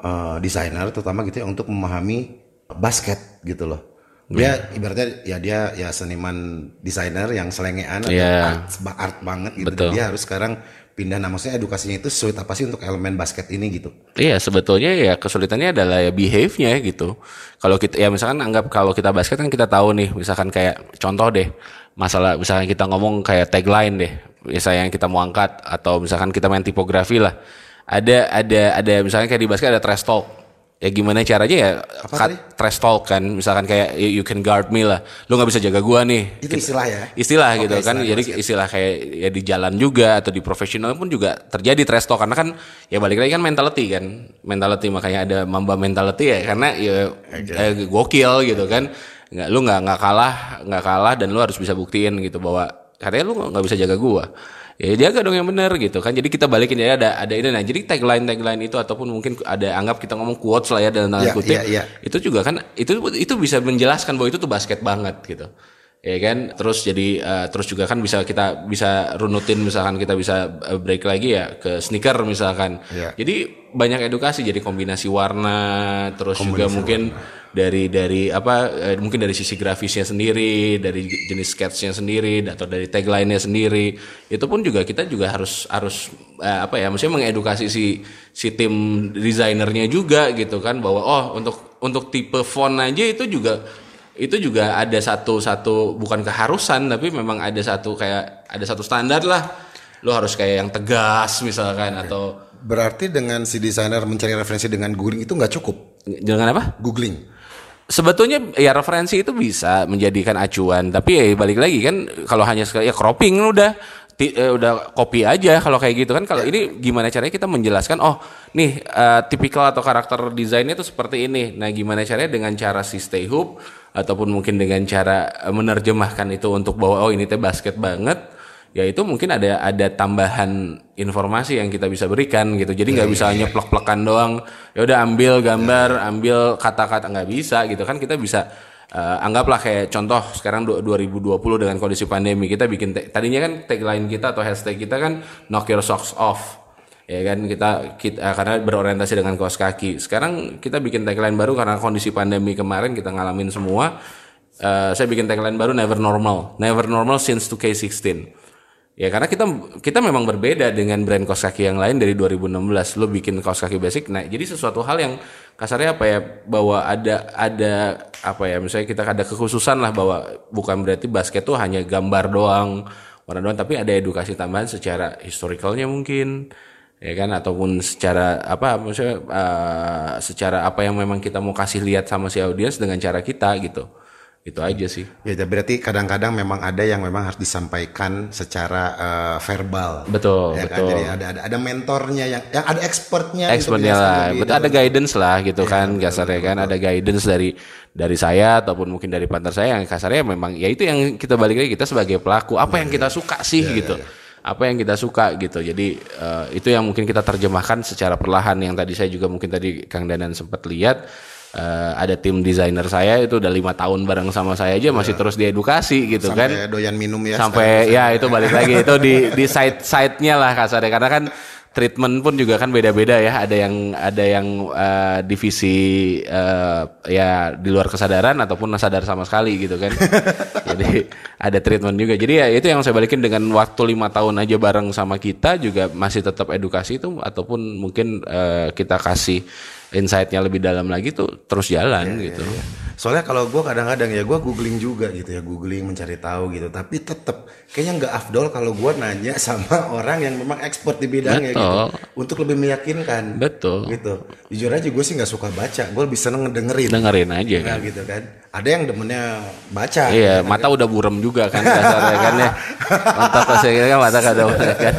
eh, desainer terutama gitu ya untuk memahami basket gitu loh. Dia ibaratnya ya dia ya seniman desainer yang selengean atau Iya. art, art banget gitu. Betul. Dan dia harus sekarang pindah nah maksudnya edukasinya itu sulit apa sih untuk elemen basket ini gitu. Iya sebetulnya ya kesulitannya adalah ya behave-nya gitu. Kalau kita ya misalkan anggap kalau kita basket kan kita tahu nih misalkan kayak contoh deh masalah misalkan kita ngomong kayak tagline deh misalnya yang kita mau angkat atau misalkan kita main tipografi lah ada ada ada misalnya kayak di basket ada trash talk ya gimana caranya ya cut trash talk kan. Misalkan kayak you you can guard me lah. Lu nggak bisa jaga gua nih. Itu istilah ya. istilah Oke, gitu kan. istilah di jadi basket. istilah. kayak ya di jalan juga atau di profesional pun juga terjadi trash talk. Karena kan ya balik lagi kan mentality kan. Mentality makanya ada mamba mentality ya. Karena ya eh, gokil gitu kan. Nggak lu nggak nggak kalah nggak kalah dan lu harus bisa buktiin gitu bahwa katanya lu nggak bisa jaga gua ya jaga dong yang benar gitu kan. Jadi kita balikin ya ada ada ini. Nah jadi tagline tagline itu ataupun mungkin ada anggap kita ngomong quotes lah ya dalam tanda Ya, kutip ya, ya. itu juga kan itu itu bisa menjelaskan bahwa itu tuh basket banget gitu ya kan? Terus jadi eh, terus juga kan bisa kita bisa runutin misalkan kita bisa eh, break lagi ya ke sneaker misalkan. Iya. jadi banyak edukasi jadi kombinasi warna terus juga mungkin dari dari apa eh, mungkin dari sisi grafisnya sendiri dari jenis sketsnya sendiri atau dari tagline-nya sendiri. Itu pun juga kita juga harus harus eh, apa ya maksudnya mengedukasi si si tim desainernya juga gitu kan bahwa oh untuk untuk tipe font aja itu juga itu juga ada satu satu bukan keharusan tapi memang ada satu kayak ada satu standar lah. Lo harus kayak yang tegas misalkan atau Berarti dengan si desainer mencari referensi dengan googling itu nggak cukup. jangan apa? Googling. sebetulnya ya referensi itu bisa menjadikan acuan tapi ya balik lagi kan kalau hanya sekali ya cropping udah ti- eh, udah copy aja kalau kayak gitu kan. Kalau ini gimana caranya kita menjelaskan oh nih eh, tipikal atau karakter desainnya itu seperti ini. Nah gimana caranya dengan cara si stay hoop ataupun mungkin dengan cara eh, menerjemahkan itu untuk bahwa oh ini teh basket banget ya itu mungkin ada ada tambahan informasi yang kita bisa berikan gitu. Jadi nggak bisa hanya plek-plekan doang. Ya udah ambil gambar ambil kata-kata nggak bisa gitu kan. Kita bisa eh, anggaplah kayak contoh sekarang du- 2020 dengan kondisi pandemi. Kita bikin tadinya kan tagline kita atau hashtag kita kan knock your socks off ya kan kita, kita eh, karena berorientasi dengan kaos kaki. Sekarang kita bikin tagline baru karena kondisi pandemi kemarin kita ngalamin semua. Eh, saya bikin tagline baru never normal. Never normal since 2K16 Ya karena kita kita memang berbeda dengan brand kaos kaki yang lain dari 2016. Lo bikin kaos kaki basic, nah jadi sesuatu hal yang kasarnya apa ya bahwa ada ada apa ya misalnya kita ada kekhususan lah bahwa bukan berarti basket tuh hanya gambar doang, warna doang, tapi ada edukasi tambahan secara historicalnya mungkin ya kan ataupun secara apa maksudnya eh, secara apa yang memang kita mau kasih lihat sama si audiens dengan cara kita gitu Itu aja sih. Ya berarti kadang-kadang memang ada yang memang harus disampaikan secara eh, verbal. Betul, ya kan? betul. Jadi ada ada ada mentornya yang yang ada expertnya. untuk Expertnya menjelaskan lah, betul ada guidance lah gitu Iya, kan kasarnya kan ada guidance dari dari saya ataupun mungkin dari partner saya yang kasarnya memang ya itu yang kita balik lagi kita sebagai pelaku apa yang kita suka sih gitu apa yang kita suka gitu. Jadi eh, itu yang mungkin kita terjemahkan secara perlahan. Yang tadi saya juga mungkin tadi Kang Danan sempat lihat eh, ada tim desainer saya itu udah lima tahun bareng sama saya aja masih terus diedukasi gitu kan. Sampai doyan minum ya. sampai ya itu balik lagi. Itu di di side side nya lah kasarnya. Karena kan treatment pun juga kan beda-beda ya. Ada yang ada yang eh, divisi eh, ya di luar kesadaran ataupun sadar sama sekali gitu kan. Jadi ada treatment juga. Jadi ya itu yang saya balikin dengan waktu lima tahun aja bareng sama kita juga masih tetap edukasi itu ataupun mungkin eh, kita kasih insight-nya lebih dalam lagi tuh terus jalan gitu Soalnya kalau gue kadang-kadang ya gue googling juga gitu ya googling mencari tahu gitu. Tapi tetap kayaknya nggak afdol kalau gue nanya sama orang yang memang expert di bidangnya gitu untuk lebih meyakinkan. betul Gitu. Jujur aja gue sih nggak suka baca. Gue lebih seneng ngedengerin. dengerin aja kan Nah, gitu kan. Ada yang demennya baca. Iya, mata udah burem juga kan kasarnya kan ya. Mata pas kan mata kada kan.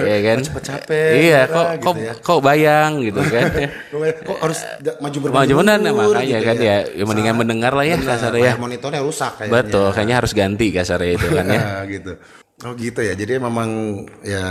Iya kan? cepet capek, Iya, gitu kok ya. kok kok bayang gitu kan. Kok harus maju berbanding Maju benar makanya gitu kan ya. ya mendingan mendengar lah ya kasarnya ya. monitornya rusak kayaknya. Betul, kayaknya harus ganti kasarnya itu kan ya. Gitu. Oh gitu ya. Jadi memang ya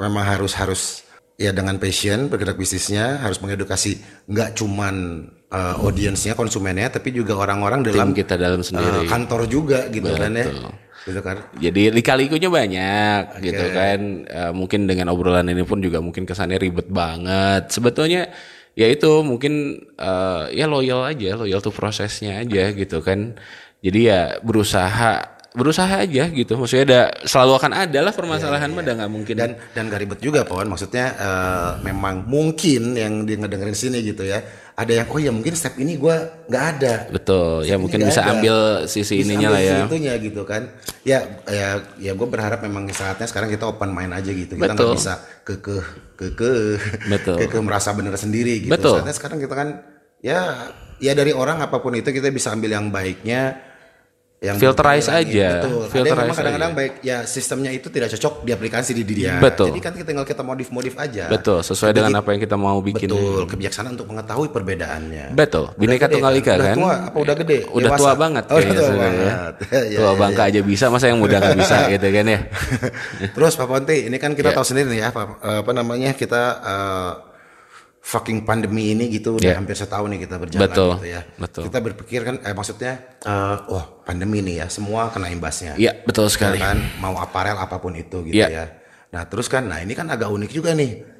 memang harus harus ya dengan passion bergerak bisnisnya harus mengedukasi nggak cuman uh, audiensnya konsumennya tapi juga orang-orang dalam Tim kita dalam uh, sendiri. kantor juga gitu kan ya. Betul. Gitu kan. Jadi lika-likunya banyak gitu kan. Eh, mungkin dengan obrolan ini pun juga mungkin kesannya ribet banget. Sebetulnya ya itu mungkin eh, ya loyal aja, loyal tuh prosesnya aja gitu kan. Jadi ya berusaha berusaha aja gitu. Maksudnya ada selalu akan ada lah permasalahan mah udah nggak mungkin. dan dan gak ribet juga Pon maksudnya eh, memang mungkin yang ngedengerin sini gitu ya ada yang oh ya mungkin step ini gua nggak ada Betul, ya Ini mungkin nggak bisa ada. ambil sisi Bisa ininya ambil lah ya. itunya gitu kan ya ya ya gue berharap memang saatnya sekarang kita open mind aja gitu kita nggak bisa kekeh kekeh Betul. kekeh merasa bener sendiri gitu Betul. saatnya sekarang kita kan ya ya dari orang apa pun itu kita bisa ambil yang baiknya yang Filterize aja. Betul. Ada yang Filterize memang kadang-kadang baik ya sistemnya itu tidak cocok di aplikasi di dia. Betul. Jadi kan tinggal kita modif-modif aja. Betul, sesuai dengan apa yang kita mau bikin. Betul, kebijaksanaan untuk mengetahui perbedaannya. Betul, bineka tunggal ika kan? Udah kan. tua, apa udah gede? Udah Dewasa? tua banget Oh, kayaknya tua sebenarnya. banget. Ya, tua ya, bangka aja bisa, masa yang muda nggak bisa gitu kan ya. Terus Pak Ponti, ini kan kita Ya. tahu sendiri nih ya, Pak, eh, apa namanya kita eh, fucking pandemi ini gitu udah hampir setahun nih kita berjalan Betul, gitu ya. betul. Kita berpikir kan, eh, maksudnya, eh, wah pandemi nih ya, semua kena imbasnya. Iya, betul sekali. Ya kan, mau aparel apa pun itu gitu Iya. ya. Nah terus kan, nah ini kan agak unik juga nih.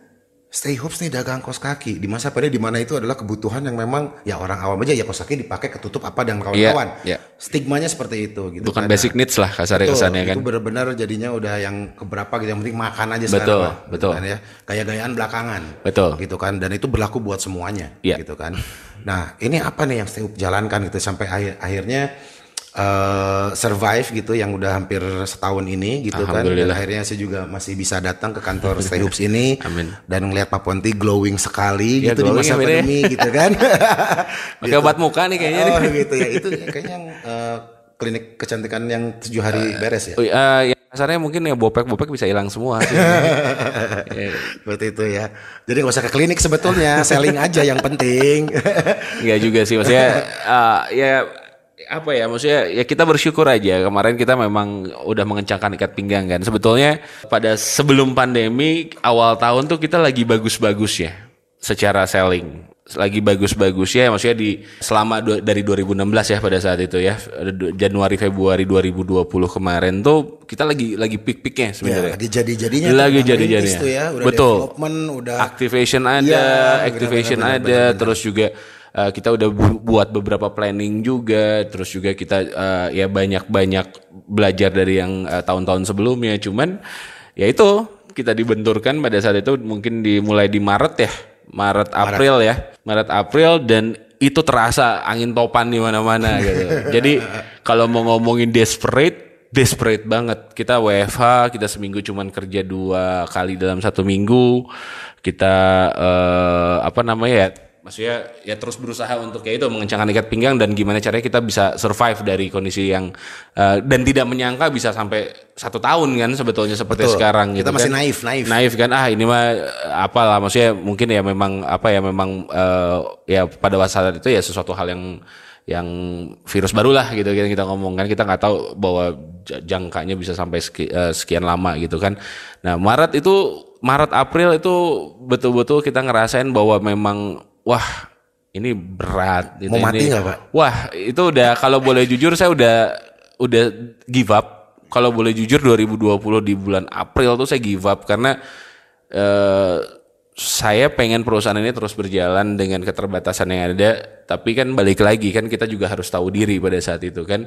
Stay hoops nih dagang kos kaki di masa pada di mana itu adalah kebutuhan yang memang ya orang awam aja ya kos kaki dipakai ketutup apa dan kawan-kawan. Iya, iya. Stigmanya seperti itu gitu. Bukan kan. basic needs lah kasarnya Betul, kesannya kan. Itu benar-benar jadinya udah yang keberapa gitu yang penting makan aja Betul, sekarang. Pak. Gitu betul. kan ya. Gaya-gayaan belakangan. Betul. Gitu kan dan itu berlaku buat semuanya Iya. gitu kan. Nah, ini apa nih yang Stay Hoop jalankan gitu sampai akhir akhirnya eh, survive gitu yang udah hampir setahun ini gitu kan. Dan akhirnya saya juga masih bisa datang ke kantor Stay Hoops ini Amin. dan ngelihat Pak Ponti glowing sekali Ya, gitu di glowing masa ya, Bede. pandemi gitu kan. Pakai obat muka nih kayaknya nih. oh gitu ya. Itu kayaknya yang eh, klinik kecantikan yang tujuh hari beres ya. Eh, ya kasarnya mungkin ya bopek-bopek bisa hilang semua. sih. Eh, Seperti itu ya. Jadi nggak usah ke klinik sebetulnya, selling aja yang penting. Enggak juga sih maksudnya eh, ya apa ya maksudnya ya kita bersyukur aja kemarin kita memang udah mengencangkan ikat pinggang kan sebetulnya pada sebelum pandemi awal tahun tuh kita lagi bagus-bagus ya secara selling lagi bagus-bagus ya maksudnya di selama du- dari 2016 ya pada saat itu ya Januari Februari 2020 kemarin tuh kita lagi lagi peak-peaknya ya, sebenarnya lagi jadi-jadinya. Lagi jadi-jadinya. ya, udah Betul. development, udah activation ada, Iya, activation benar, benar, ada, benar, benar. terus juga uh, kita udah bu- buat beberapa planning juga, terus juga kita uh, ya banyak-banyak belajar dari yang uh, tahun-tahun sebelumnya. Cuman ya itu kita dibenturkan pada saat itu mungkin dimulai di Maret ya, Maret April ya, Maret April dan itu terasa angin topan di mana-mana gitu. Jadi kalau mau ngomongin desperate desperate banget. Kita WFH, kita seminggu cuman kerja dua kali dalam satu minggu. Kita eh, apa namanya ya maksudnya ya terus berusaha untuk kayak itu mengencangkan ikat pinggang dan gimana caranya kita bisa survive dari kondisi yang uh, dan tidak menyangka bisa sampai satu tahun kan sebetulnya seperti Betul. sekarang Kita gitu masih kan. naif, naif. naif kan ah ini mah eh, apalah maksudnya mungkin ya memang apa ya memang eh, ya pada saat itu ya sesuatu hal yang yang virus baru lah gitu kita kita ngomong kan kita nggak tahu bahwa jangkanya bisa sampai seki- sekian lama gitu kan nah Maret itu Maret April itu betul-betul kita ngerasain bahwa memang wah ini berat gitu Mau mati nggak, Pak? Wah, itu udah kalau boleh jujur saya udah udah give up. Kalau boleh jujur 2020 di bulan April tuh saya give up karena eh saya pengen perusahaan ini terus berjalan dengan keterbatasan yang ada, tapi kan balik lagi kan kita juga harus tahu diri pada saat itu kan.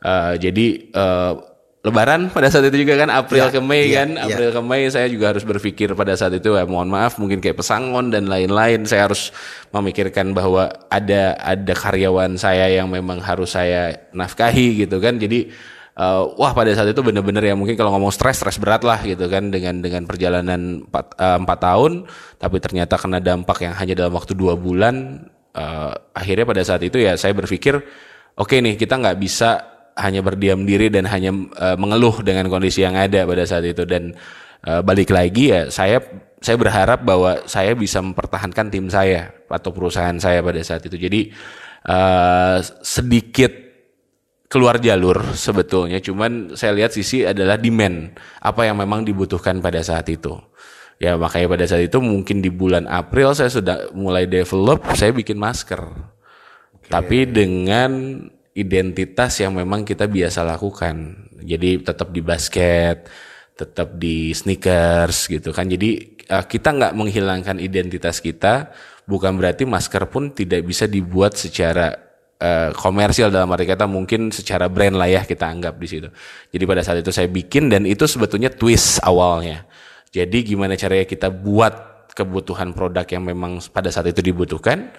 Eh, jadi eh, Lebaran pada saat itu juga kan April Ya, ke Mei iya, kan, iya. April ke Mei saya juga harus berpikir pada saat itu ya mohon maaf mungkin kayak pesangon dan lain-lain. Saya harus memikirkan bahwa ada ada karyawan saya yang memang harus saya nafkahi gitu kan. Jadi eh, wah pada saat itu bener-bener ya mungkin kalau ngomong stres stres berat lah gitu kan dengan dengan perjalanan empat empat tahun. Tapi ternyata kena dampak yang hanya dalam waktu dua bulan eh, akhirnya pada saat itu ya saya berpikir oke nih kita nggak bisa hanya berdiam diri dan hanya eh, mengeluh dengan kondisi yang ada pada saat itu. Dan eh, balik lagi ya saya saya berharap bahwa saya bisa mempertahankan tim saya atau perusahaan saya pada saat itu. Jadi eh, sedikit keluar jalur sebetulnya cuman saya lihat sisi adalah demand apa yang memang dibutuhkan pada saat itu. Ya makanya pada saat itu mungkin di bulan April saya sudah mulai develop saya bikin masker. Tapi dengan identitas yang memang kita biasa lakukan jadi tetap di basket tetap di sneakers gitu kan jadi eh, kita nggak menghilangkan identitas kita bukan berarti masker pun tidak bisa dibuat secara eh, komersial dalam arti kata mungkin secara brand lah ya kita anggap di situ. Jadi pada saat itu saya bikin dan itu sebetulnya twist awalnya. Jadi gimana caranya kita buat kebutuhan produk yang memang pada saat itu dibutuhkan,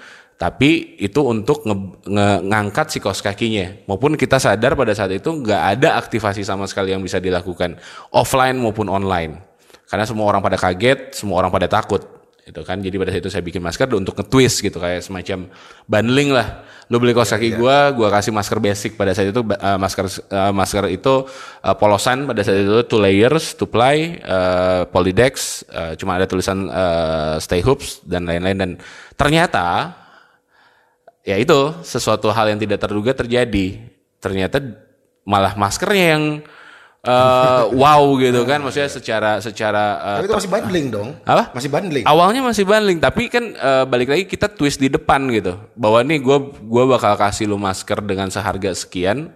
tapi itu untuk nge- nge- ngangkat si kos kakinya. Maupun kita sadar pada saat itu nggak ada aktivasi sama sekali yang bisa dilakukan offline maupun online. Karena semua orang pada kaget, semua orang pada takut itu kan jadi pada saat itu saya bikin masker untuk nge-twist gitu kayak semacam bundling lah lu beli kaos kaki gua gua kasih masker basic pada saat itu uh, masker uh, masker itu uh, polosan pada saat itu two layers two ply uh, polydex uh, cuma ada tulisan uh, stay hoops dan lain-lain dan ternyata ya itu sesuatu hal yang tidak terduga terjadi ternyata malah maskernya yang uh, wow gitu kan maksudnya secara secara uh, Tapi itu masih bundling dong. Apa? Masih bundling. Awalnya masih bundling, tapi kan eh, balik lagi kita twist di depan gitu. Bahwa nih gue gua bakal kasih lu masker dengan seharga sekian.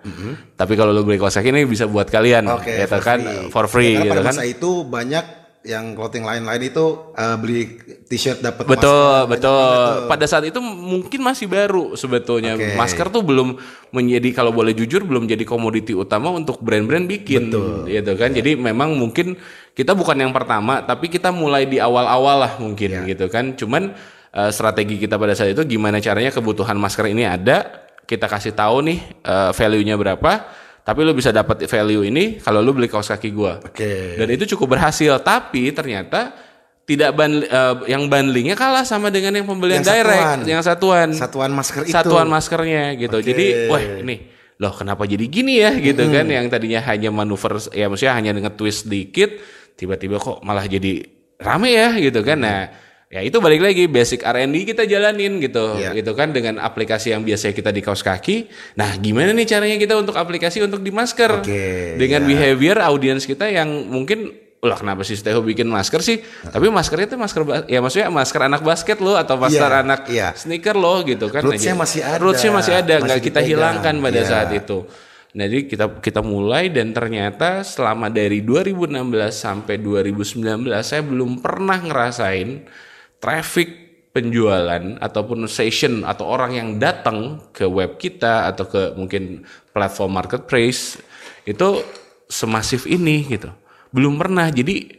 Tapi kalau lu beli kaos kaki ini bisa buat kalian, Mm-hmm. Oke, gitu for kan, free. for free Ya, karena gitu pada kan. masa itu banyak yang clothing lain-lain itu eh, beli t-shirt dapat Betul, masker, betul. tuh. Pada saat itu mungkin masih baru sebetulnya. Oke. Masker tuh belum menjadi kalau boleh jujur belum jadi komoditi utama untuk brand-brand bikin gitu kan. Jadi memang mungkin kita bukan yang pertama, tapi kita mulai di awal-awal lah mungkin gitu kan. Cuman eh, strategi kita pada saat itu gimana caranya kebutuhan masker ini ada, kita kasih tahu nih eh, value-nya berapa. Tapi lu bisa dapat value ini kalau lu beli kaos kaki gua. Oke. Dan itu cukup berhasil, tapi ternyata tidak ban eh, yang bundlingnya kalah sama dengan yang pembelian Yang direct, satuan. yang satuan. Satuan masker itu. Satuan maskernya gitu. Oke. Jadi, wah ini loh kenapa jadi gini ya gitu kan yang tadinya hanya manuver ya maksudnya hanya dengan twist dikit tiba-tiba kok malah jadi rame ya gitu kan. Nah, ya itu balik lagi basic R&D kita jalanin gitu Iya. gitu kan dengan aplikasi yang biasa kita di kaos kaki. Nah, gimana nih caranya kita untuk aplikasi untuk di masker? Oke, dengan iya. behavior audiens kita yang mungkin lah kenapa sih Steho bikin masker sih? Tapi maskernya itu masker ya maksudnya masker anak basket loh atau masker Iya, anak iya. sneaker loh gitu kan. Roots-nya Nah, masih ada. Roots-nya masih ada, nggak kita hilangkan pada Iya. saat itu. Nah, Jadi kita kita mulai dan ternyata selama dari 2016 sampai 2019 saya belum pernah ngerasain traffic penjualan ataupun session atau orang yang datang ke web kita atau ke mungkin platform marketplace itu semasif ini gitu. Belum pernah. Jadi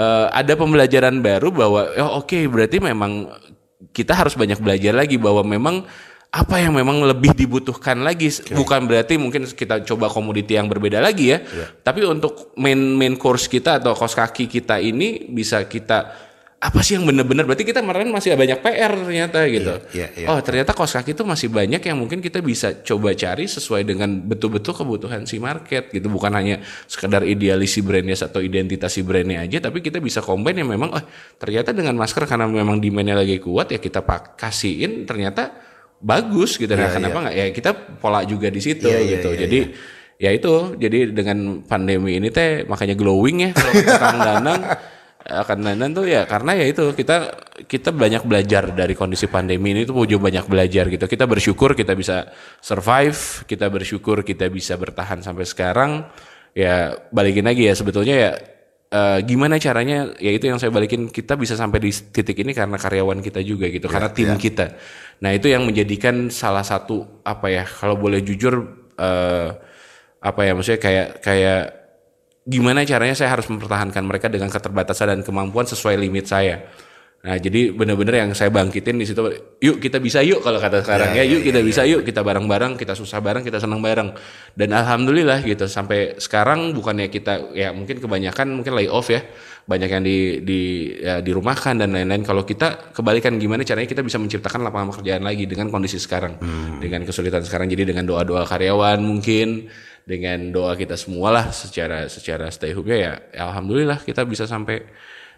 eh, ada pembelajaran baru bahwa oh oke berarti memang kita harus banyak belajar lagi bahwa memang apa yang memang lebih dibutuhkan lagi bukan berarti mungkin kita coba komoditi yang berbeda lagi ya tapi untuk main main course kita atau kos kaki kita ini bisa kita apa sih yang benar-benar berarti kita kemarin masih banyak PR ternyata gitu. iya, iya. Oh ternyata kos kaki itu masih banyak yang mungkin kita bisa coba cari sesuai dengan betul-betul kebutuhan si market gitu. Bukan hanya sekedar idealis si brandnya atau identitas si brandnya aja, tapi kita bisa combine yang memang oh ternyata dengan masker karena memang demandnya lagi kuat ya kita pak kasihin ternyata bagus gitu. Nah Iya, kenapa nggak ya kita pola juga di situ Iya, iya, gitu. iya, Jadi ya itu jadi dengan pandemi ini teh makanya glowing ya kalau Kang Danang akan Danang tuh ya karena ya itu kita kita banyak belajar dari kondisi pandemi ini tuh juga banyak belajar gitu. Kita bersyukur kita bisa survive kita bersyukur kita bisa bertahan sampai sekarang. Ya balikin lagi ya sebetulnya ya eh, gimana caranya ya itu yang saya balikin kita bisa sampai di titik ini karena karyawan kita juga gitu karena tim kita. Nah itu yang menjadikan salah satu apa ya kalau boleh jujur eh, apa ya maksudnya kayak kayak gimana caranya saya harus mempertahankan mereka dengan keterbatasan dan kemampuan sesuai limit saya. Nah, jadi benar-benar yang saya bangkitin di situ, yuk kita bisa yuk kalau kata sekarang ya, yuk kita bisa yuk, kita bareng-bareng, kita susah bareng, kita senang bareng. Dan alhamdulillah gitu sampai sekarang bukannya kita ya mungkin kebanyakan mungkin lay off ya, banyak yang di di ya, dirumahkan dan lain-lain. Kalau kita kebalikan gimana caranya kita bisa menciptakan lapangan pekerjaan lagi dengan kondisi sekarang, dengan kesulitan sekarang. Jadi dengan doa-doa karyawan mungkin dengan doa kita semua lah secara secara stay hook ya, ya alhamdulillah kita bisa sampai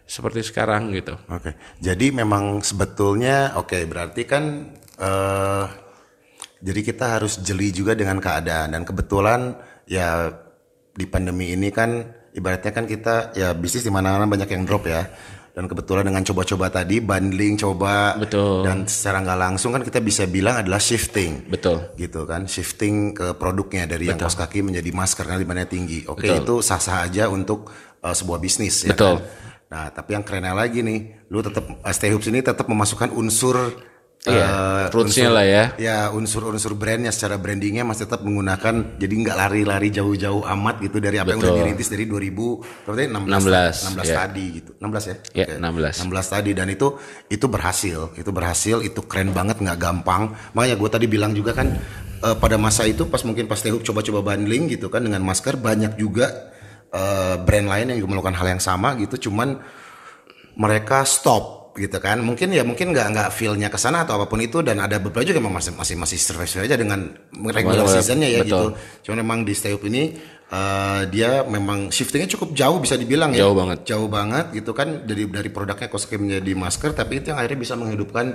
seperti sekarang gitu. Oke, jadi memang sebetulnya oke berarti kan eh jadi kita harus jeli juga dengan keadaan dan kebetulan ya di pandemi ini kan ibaratnya kan kita ya bisnis di mana-mana banyak yang drop ya dan kebetulan dengan coba-coba tadi bundling coba Betul. dan secara nggak langsung kan kita bisa bilang adalah shifting Betul. gitu kan shifting ke produknya dari yang kaos kaki menjadi masker karena demandnya tinggi oke Betul. itu sah-sah aja untuk eh, sebuah bisnis ya Betul. kan? Nah, tapi yang kerennya lagi nih, lu tetap uh, Stay Hoops ini tetap memasukkan unsur Iya, eh, roots-nya unsur- lah ya. Ya, unsur-unsur brandnya secara brandingnya masih tetap menggunakan jadi nggak lari-lari jauh-jauh amat gitu dari apa yang udah Betul. dirintis dari 2000 berarti 16 16 16, ya. tadi gitu. 16 ya? Ya, Oke. 16. 16 tadi dan itu itu berhasil. Itu berhasil, itu keren banget nggak gampang. Makanya gue tadi bilang juga kan eh, pada masa itu pas mungkin pas Hoop coba-coba bundling gitu kan dengan masker banyak juga eh, brand lain yang juga melakukan hal yang sama gitu cuman mereka stop gitu kan mungkin ya mungkin nggak nggak feelnya ke sana atau apa pun itu dan ada beberapa juga memang masih masih masih survive aja dengan regular seasonnya ya betul. gitu cuman memang di stay up ini eh, dia memang shiftingnya cukup jauh bisa dibilang ya Jauh banget. jauh banget gitu kan dari dari produknya kosmetik menjadi masker tapi itu yang akhirnya bisa menghidupkan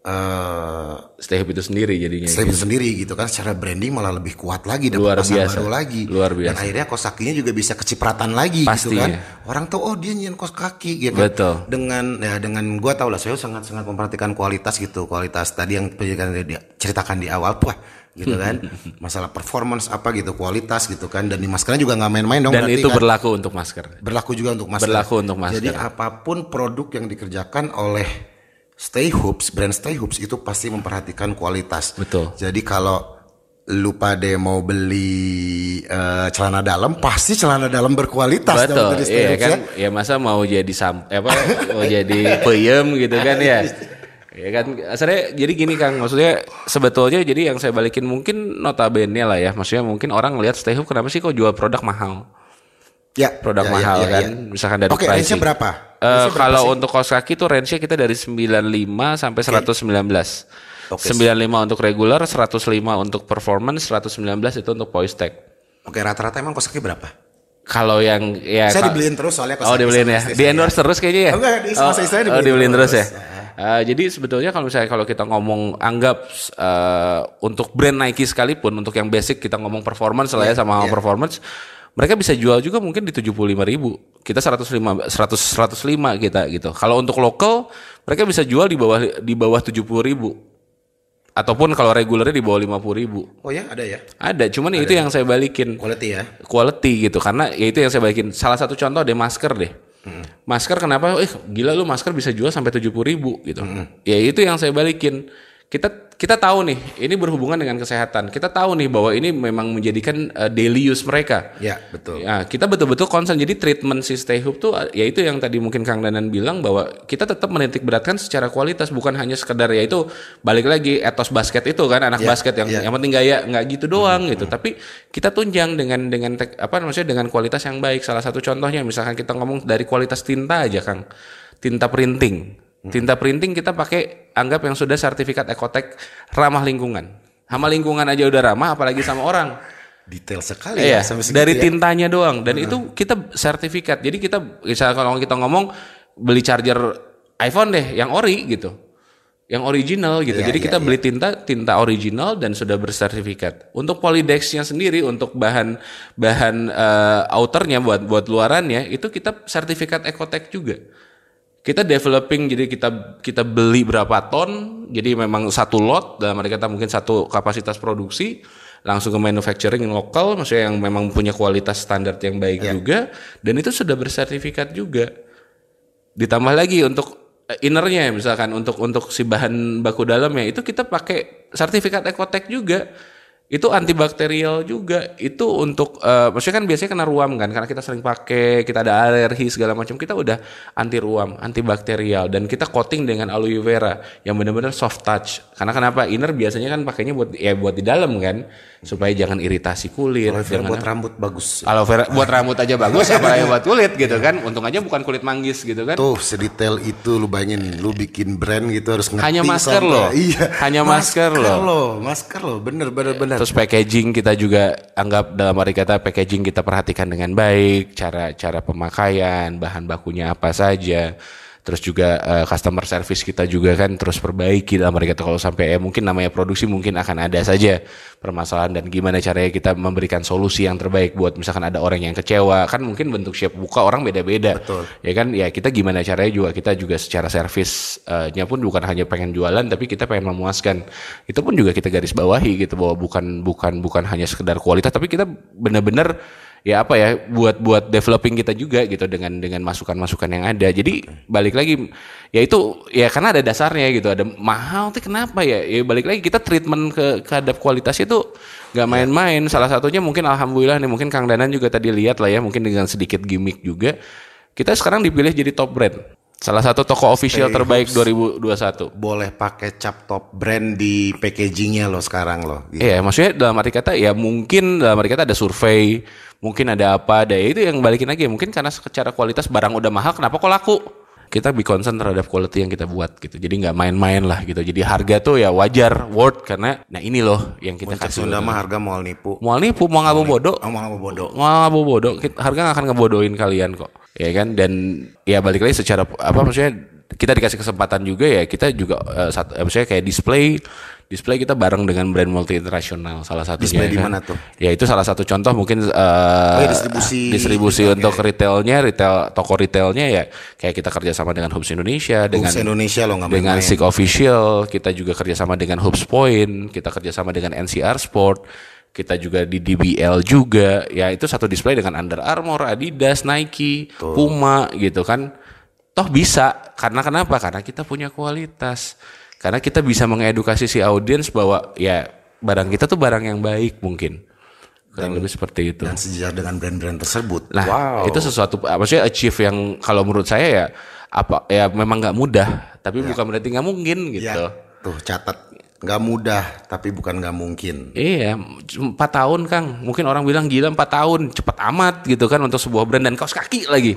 eh Stay Hope itu sendiri jadinya. Stay sendiri gitu kan secara branding malah lebih kuat lagi dapat Luar biasa. baru lagi Luar dan biasa. akhirnya kos kakinya juga bisa kecipratan lagi gitu kan Pastinya. orang tahu oh dia nyian kos kaki gitu Betul. dengan ya dengan gua tau lah saya sangat sangat memperhatikan kualitas gitu kualitas tadi yang ceritakan di awal wah gitu kan masalah performance apa gitu kualitas gitu kan dan di maskernya juga nggak main-main dong Dan itu kan. berlaku untuk masker. berlaku juga untuk masker Berlaku untuk masker. jadi apa pun produk yang dikerjakan oleh Stay Hoops, brand Stay Hoops itu pasti memperhatikan kualitas. Betul. Jadi kalau lu pada mau beli eh, celana dalam, pasti celana dalam berkualitas Betul, dari iya Hoops kan. ya. Ya masa mau jadi sam, apa mau jadi peyem gitu kan ya. Ya kan, asalnya jadi gini Kang, maksudnya sebetulnya jadi yang saya balikin mungkin notabene lah ya, maksudnya mungkin orang ngelihat Stay Hoop kenapa sih kok jual produk mahal? Ya, Produk ya, ya, mahal ya, kan, ya. misalkan dari Oke, pricing. range-nya berapa? Eh, kalau sih? untuk kaos kaki tuh range-nya kita dari 95 sampai 119. Oke. 95 untuk regular, 105 untuk performance, 119 itu untuk voice tag. Oke, rata-rata emang kos kaki berapa? Kalau yang ya Saya dibeliin terus soalnya kaos Oh, dibeliin ya. Di endorse terus kayaknya ya. Oh, enggak, di- istri saya oh, dibeliin dibeliin terus, terus. ya. Eh, jadi sebetulnya kalau misalnya kalau kita ngomong anggap eh, untuk brand Nike sekalipun untuk yang basic kita ngomong performance lah ya sama iya. performance mereka bisa jual juga mungkin di 75.000 ribu. Kita 105 100 105 kita gitu. Kalau untuk lokal mereka bisa jual di bawah di bawah 70.000 ribu. Ataupun kalau regulernya di bawah 50.000 ribu. Oh ya, ada ya. ada cuman itu yang saya balikin. Quality ya. quality gitu karena ya itu yang saya balikin. Salah satu contoh deh masker deh. Masker kenapa? Eh gila lu masker bisa jual sampai tujuh ribu gitu. Ya itu yang saya balikin. Kita kita tahu nih ini berhubungan dengan kesehatan kita tahu nih bahwa ini memang menjadikan uh, daily use mereka Ya, betul. Ya, kita betul-betul concern. Jadi treatment si Stay Hoop tuh ya itu yang tadi mungkin Kang Danan bilang bahwa kita tetap menitik beratkan secara kualitas bukan hanya sekedar ya itu balik lagi etos basket itu kan anak Ya, basket yang ya. yang penting gaya nggak gitu doang gitu. Tapi kita tunjang dengan dengan tek- apa maksudnya dengan kualitas yang baik. Salah satu contohnya misalkan kita ngomong dari kualitas tinta aja Kang. tinta printing. Tinta printing kita pakai anggap yang sudah sertifikat Ekotek ramah lingkungan. Sama lingkungan aja udah ramah apalagi sama orang. Detail sekali Iya, ya sampai dari ya. tintanya doang dan itu kita sertifikat. Jadi kita misalnya kalau kita ngomong beli charger iPhone deh yang ori gitu. Yang original gitu. Iya, Jadi iya, kita beli tinta tinta original dan sudah bersertifikat. Untuk polydexnya sendiri untuk bahan bahan eh, outernya buat buat luarannya itu kita sertifikat Ecotech juga. Kita developing jadi kita kita beli berapa ton, jadi memang satu lot dalam arti kata mungkin satu kapasitas produksi langsung ke manufacturing lokal, maksudnya yang memang punya kualitas standar yang baik juga dan itu sudah bersertifikat juga. Ditambah lagi untuk eh, innernya misalkan untuk untuk si bahan baku dalamnya itu kita pakai sertifikat Ecotech juga. Itu antibakterial juga. Itu untuk eh, maksudnya kan biasanya kena ruam kan karena kita sering pakai, kita ada alergi segala macam. Kita udah anti ruam, antibakterial dan kita coating dengan aloe vera yang benar-benar soft touch. Karena kenapa? Inner biasanya kan pakainya buat ya buat di dalam kan supaya jangan iritasi kulit, Aloe vera buat rambut bagus. Aloe vera buat rambut aja bagus apalagi buat kulit gitu kan. Untung aja bukan kulit manggis gitu kan. Tuh sedetail itu lu bayangin lu bikin brand gitu harus ngerti Hanya masker loh. Iya. Hanya masker loh. Masker loh. Bener bener bener. Terus packaging kita juga anggap dalam arti kata packaging kita perhatikan dengan baik, cara cara pemakaian, bahan bakunya apa saja. Terus juga eh, customer service kita juga kan terus perbaiki dalam kata kalau sampai ya mungkin namanya produksi mungkin akan ada saja permasalahan dan gimana caranya kita memberikan solusi yang terbaik buat misalkan ada orang yang kecewa kan mungkin bentuk siap buka orang beda-beda. Ya kan ya kita gimana caranya juga kita juga secara servisnya pun bukan hanya pengen jualan tapi kita pengen memuaskan. Itu pun juga kita garis bawahi gitu bahwa bukan bukan bukan hanya sekedar kualitas tapi kita benar-benar ya apa ya buat buat developing kita juga gitu dengan dengan masukan-masukan yang ada. Jadi balik lagi ya itu ya karena ada dasarnya gitu. Ada mahal tuh kenapa ya? Ya balik lagi kita treatment ke kehadap kualitasnya itu nggak main-main. Salah satunya mungkin alhamdulillah nih mungkin Kang Danan juga tadi lihat lah ya mungkin dengan sedikit gimmick juga. Kita sekarang dipilih jadi top brand. Salah satu toko official terbaik 2021. Boleh pakai cap top brand di packagingnya lo sekarang lo. Gitu. Iya, maksudnya dalam arti kata ya mungkin dalam arti kata ada survei, mungkin ada apa, ada itu yang balikin lagi. Mungkin karena secara kualitas barang udah mahal, kenapa kok laku? Kita be concern terhadap quality yang kita buat gitu. Jadi nggak main-main lah gitu. Jadi harga tuh ya wajar, worth karena nah ini loh yang kita Puncak kasih. Sunda mah harga mau nipu. Mau nipu, mau ngabu bodoh, Oh, mau apa bodoh. mau ngabu bodoh, harga nggak akan ngebodohin kalian kok. Ya kan dan ya balik lagi secara apa maksudnya kita dikasih kesempatan juga ya kita juga eh, satu eh, maksudnya kayak display display kita bareng dengan brand multi internasional salah satunya Display di kan. mana tuh? Ya itu salah satu contoh mungkin eh, Oh, ya, distribusi. distribusi untuk retailnya retail toko retailnya ya kayak kita kerjasama dengan Hubs Indonesia dengan Dengan Indonesia lo nggak dengan Official, kita juga kerjasama dengan Hubs Point, kita kerjasama dengan NCR Sport, kita juga di DBL juga, ya itu satu display dengan Under Armour, Adidas, Nike, Puma gitu kan, toh bisa, karena kenapa? Karena kita punya kualitas, karena kita bisa mengedukasi si audiens bahwa ya barang kita tuh barang yang baik mungkin, kurang lebih seperti itu. Dan sejajar dengan brand-brand tersebut. Nah, wow. itu sesuatu maksudnya achieve yang kalau menurut saya ya apa ya memang nggak mudah, tapi bukan berarti nggak mungkin gitu. Ya, tuh catat. Nggak mudah, tapi bukan nggak mungkin. Iya, empat tahun Kang. Mungkin orang bilang gila empat tahun, cepat amat gitu kan untuk sebuah brand dan kaos kaki lagi.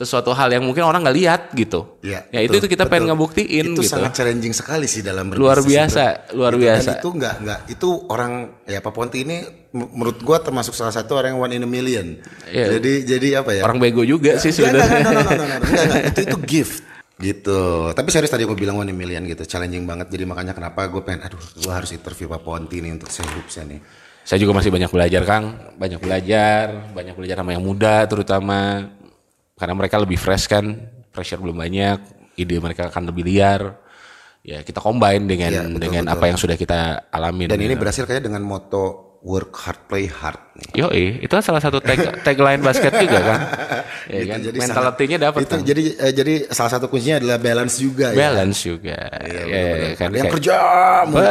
Sesuatu hal yang mungkin orang nggak lihat gitu. Ya, ya itu betul, itu kita pengen betul. ngebuktiin itu gitu. sangat challenging sekali sih dalam Luar berbisnis biasa, itu. luar Gitu, biasa. Dan itu nggak nggak itu orang ya Pak Ponti ini menurut gua termasuk salah satu orang yang one in a million. Iya. Jadi jadi apa ya? Orang bego juga sih Enggak, enggak, sebenarnya. enggak, enggak, enggak, enggak, itu itu gift gitu. Tapi serius tadi gue bilang one in million gitu, challenging banget. Jadi makanya kenapa gue pengen, aduh, gue harus interview Pak Ponti nih untuk saya nih. Saya juga masih banyak belajar Kang, banyak belajar, banyak belajar sama yang muda terutama karena mereka lebih fresh kan, pressure belum banyak, ide mereka akan lebih liar. Ya kita combine dengan Iya, betul, dengan betul. apa yang sudah kita alami Dan ini berhasil kayak dengan moto work hard play hard nih. Yo, itu kan salah satu tag tagline basket juga kan. Ya kan? Jadi Mentalitinya dapat Itu kan. jadi eh, jadi salah satu kuncinya adalah balance juga ya. Balance juga. Iya, Ya, benar-benar. kan ada yang kayak- kerja,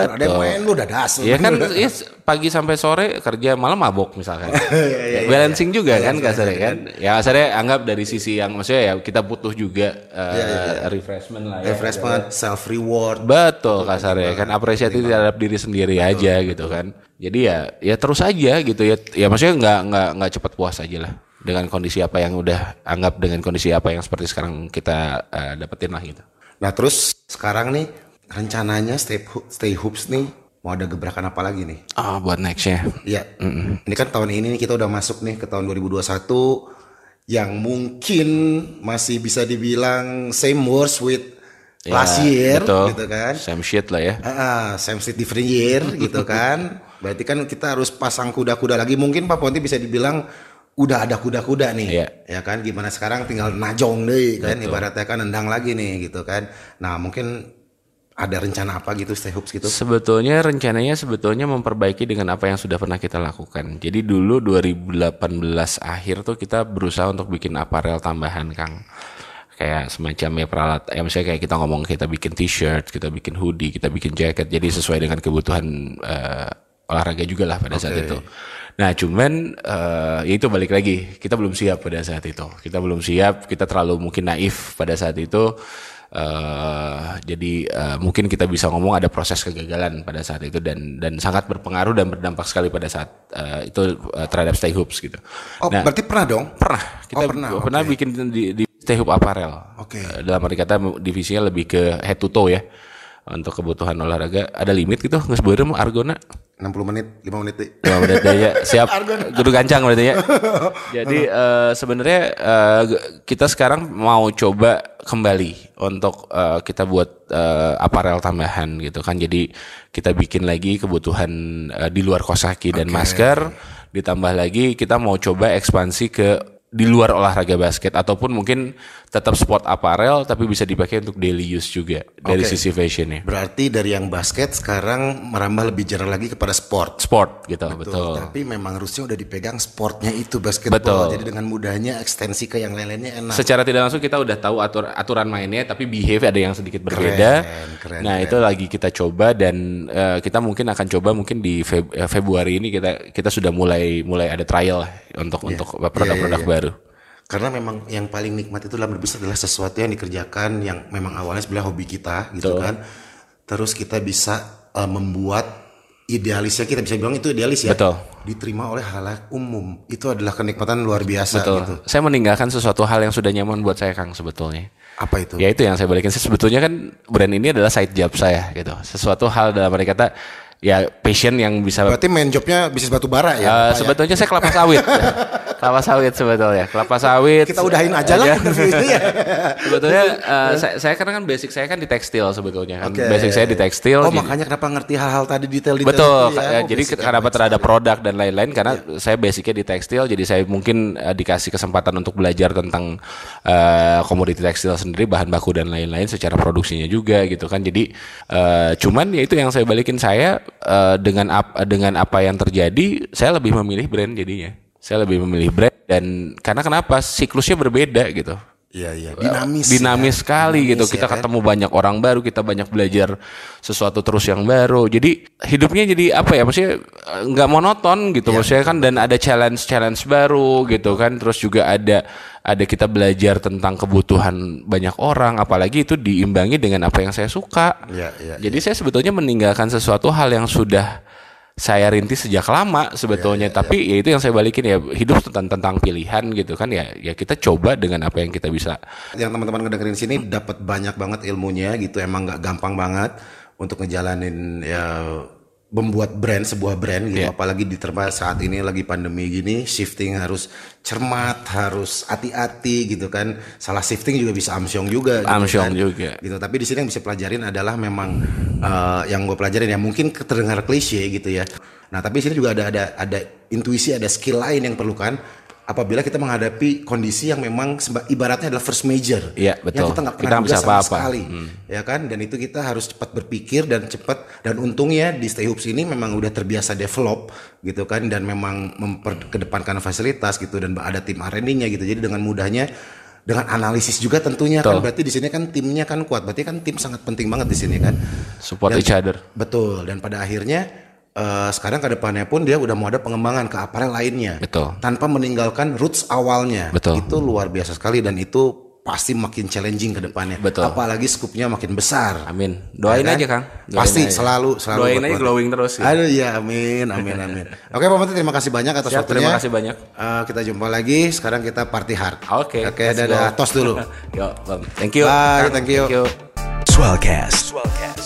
ada yang main lu udah dasar. Iya kan iya, pagi sampai sore kerja malam mabok misalkan. Ya, balancing juga kan kasarnya kan. Ya kasarnya anggap dari sisi yang maksudnya ya kita butuh juga eh, refreshment lah ya. refreshment, self reward. Betul kasarnya kan apresiasi terhadap diri sendiri aja gitu kan. Jadi ya ya terus aja gitu ya. Ya maksudnya nggak nggak nggak cepat puas aja lah. dengan kondisi apa yang udah anggap dengan kondisi apa yang seperti sekarang kita uh, dapetin lah gitu. Nah terus sekarang nih rencananya stay stay hoops nih mau ada gebrakan apa lagi nih? Oh buat nextnya. Iya. Ini kan tahun ini nih kita udah masuk nih ke tahun 2021 yang mungkin masih bisa dibilang same words with Ya, last year betul. gitu kan. Same shit lah ya. Ah, ah, same shit different year gitu kan. Berarti kan kita harus pasang kuda-kuda lagi. Mungkin Pak Ponti bisa dibilang udah ada kuda-kuda nih. Iya. Ya kan gimana sekarang tinggal najong deh kan ibaratnya kan nendang lagi nih gitu kan. Nah, mungkin ada rencana apa gitu stay hoops gitu? Sebetulnya rencananya sebetulnya memperbaiki dengan apa yang sudah pernah kita lakukan. Jadi dulu 2018 akhir tuh kita berusaha untuk bikin aparel tambahan Kang. Kayak semacam ya peralat, ya misalnya kayak kita ngomong kita bikin t-shirt, kita bikin hoodie, kita bikin jaket. Jadi sesuai dengan kebutuhan eh, olahraga juga lah pada saat itu. Nah cuman eh, ya itu balik lagi, kita belum siap pada saat itu. Kita belum siap, kita terlalu mungkin naif pada saat itu. Eh jadi eh, mungkin kita bisa ngomong ada proses kegagalan pada saat itu dan dan sangat berpengaruh dan berdampak sekali pada saat eh, itu eh, terhadap stay hoops gitu. Oh, Nah, berarti pernah dong? pernah kita Oh, pernah, pernah bikin di, di stay hoop apparel. Oke. Eh, Dalam arti kata divisinya lebih ke head to toe ya. Untuk kebutuhan olahraga ada limit gitu nggak argona 60 menit, 5 menit deh. Ya udah deh, ya siap kudu gancang berarti ya. Jadi eh, sebenarnya eh, g- kita sekarang mau coba kembali untuk eh, kita buat eh, aparel tambahan gitu kan. Jadi kita bikin lagi kebutuhan eh, di luar kosaki dan masker. Ditambah lagi kita mau coba ekspansi ke di luar olahraga basket ataupun mungkin tetap sport apparel tapi bisa dipakai untuk daily use juga dari Oke. sisi fashionnya. Berarti dari yang basket sekarang merambah lebih jarang lagi kepada sport. Sport gitu betul. Tapi memang harusnya udah dipegang sportnya itu basketball. Betul. Jadi dengan mudahnya ekstensi ke yang lain-lainnya enak. secara tidak langsung kita udah tahu atur aturan mainnya tapi behave ada yang sedikit berbeda. Keren, keren, nah, itu lagi kita coba dan eh, kita mungkin akan coba mungkin di Feb- eh, Februari ini kita kita sudah mulai mulai ada trial lah untuk untuk produk-produk iya, iya. baru. Karena memang yang paling nikmat itu dalam berbisnis adalah sesuatu yang dikerjakan yang memang awalnya sebenarnya hobi kita gitu kan. Terus kita bisa eh, membuat idealisnya kita bisa bilang itu idealis ya. Betul. Diterima oleh halayak umum. Itu adalah kenikmatan luar biasa Betul. gitu. Saya meninggalkan sesuatu hal yang sudah nyaman buat saya Kang sebetulnya. Apa itu? Ya itu yang saya balikin. Saya sebetulnya kan brand ini adalah side job saya gitu. Sesuatu hal dalam arti kata ya passion yang bisa Berarti main jobnya bisnis batu bara ya? Eh, ya? sebetulnya saya kelapa sawit. kelapa sawit sebetulnya. Kelapa sawit. Kita udahin aja lah interview ini ya. sebetulnya eh, saya, saya karena kan basic saya kan di tekstil sebetulnya kan. Oke. Basic saya di tekstil. Oh jadi- makanya kenapa ngerti hal-hal tadi detail-detail Betul, itu ya? ya, Oh, jadi basicnya kenapa terhadap sekali. produk dan lain-lain karena saya basicnya di tekstil, jadi saya mungkin eh, dikasih kesempatan untuk belajar tentang eh, komoditi tekstil sendiri, bahan baku dan lain-lain secara produksinya juga gitu kan. Jadi eh, cuman ya itu yang saya balikin saya eh, dengan ap- dengan apa yang terjadi, saya lebih memilih brand jadinya. Saya lebih memilih brand dan karena kenapa siklusnya berbeda gitu Iya iya dinamis. dinamis ya. sekali gitu. Dinamis, Kita ya kan? ketemu banyak orang baru, kita banyak belajar sesuatu terus yang baru. Jadi hidupnya jadi apa ya? Maksudnya eh, nggak monoton gitu. Maksudnya kan dan ada challenge challenge baru gitu kan. Terus juga ada ada kita belajar tentang kebutuhan banyak orang. Apalagi itu diimbangi dengan apa yang saya suka. Iya, iya, Jadi saya sebetulnya meninggalkan sesuatu hal yang sudah saya rintis sejak lama sebetulnya. Tapi ya itu yang saya balikin ya hidup tentang tentang pilihan gitu kan ya ya kita coba dengan apa yang kita bisa. Yang teman-teman ngedengerin sini dapat banyak banget ilmunya gitu emang nggak gampang banget untuk ngejalanin ya membuat brand sebuah brand gitu Iya. apalagi diterima saat ini lagi pandemi gini shifting harus cermat harus hati-hati gitu kan salah shifting juga bisa amsyong juga gitu Amsyong kan. juga. gitu tapi di sini yang bisa pelajarin adalah memang eh, yang gue pelajarin ya mungkin terdengar klise gitu ya nah tapi di sini juga ada ada ada intuisi ada skill lain yang perlukan apabila kita menghadapi kondisi yang memang ibaratnya adalah first major. Iya, yang betul. kita nggak Kita pernah nggak duga bisa sama apa-apa. sekali Hmm. ya kan? Dan itu kita harus cepat berpikir dan cepat dan untungnya di Stay Hoops ini memang udah terbiasa develop gitu kan? Dan memang memperkedepankan fasilitas gitu dan ada tim R&D-nya gitu. Jadi dengan mudahnya dengan analisis juga tentunya kan. Betul. berarti di sini kan timnya kan kuat. Berarti kan tim sangat penting banget di sini kan. Support Dan- each other. betul. Dan pada akhirnya eh, sekarang ke depannya pun dia udah mau ada pengembangan ke aparel lainnya Betul. tanpa meninggalkan roots awalnya Betul. itu luar biasa sekali dan itu pasti makin challenging ke depannya. Betul. Apalagi skupnya makin besar. Amin. Doain Ya kan? aja Kang. Doain Pasti aja. selalu selalu Doain aja glowing terus. ya. Aduh ya amin amin amin. Oke Pak Menteri terima kasih banyak atas Siap, waktunya. terima kasih banyak. Eh, kita jumpa lagi. Sekarang kita party hard. Oke. Oke let's dadah go. tos dulu. Yo, Bang. Thank you. Bye, Kang. thank you. Swellcast. Swellcast.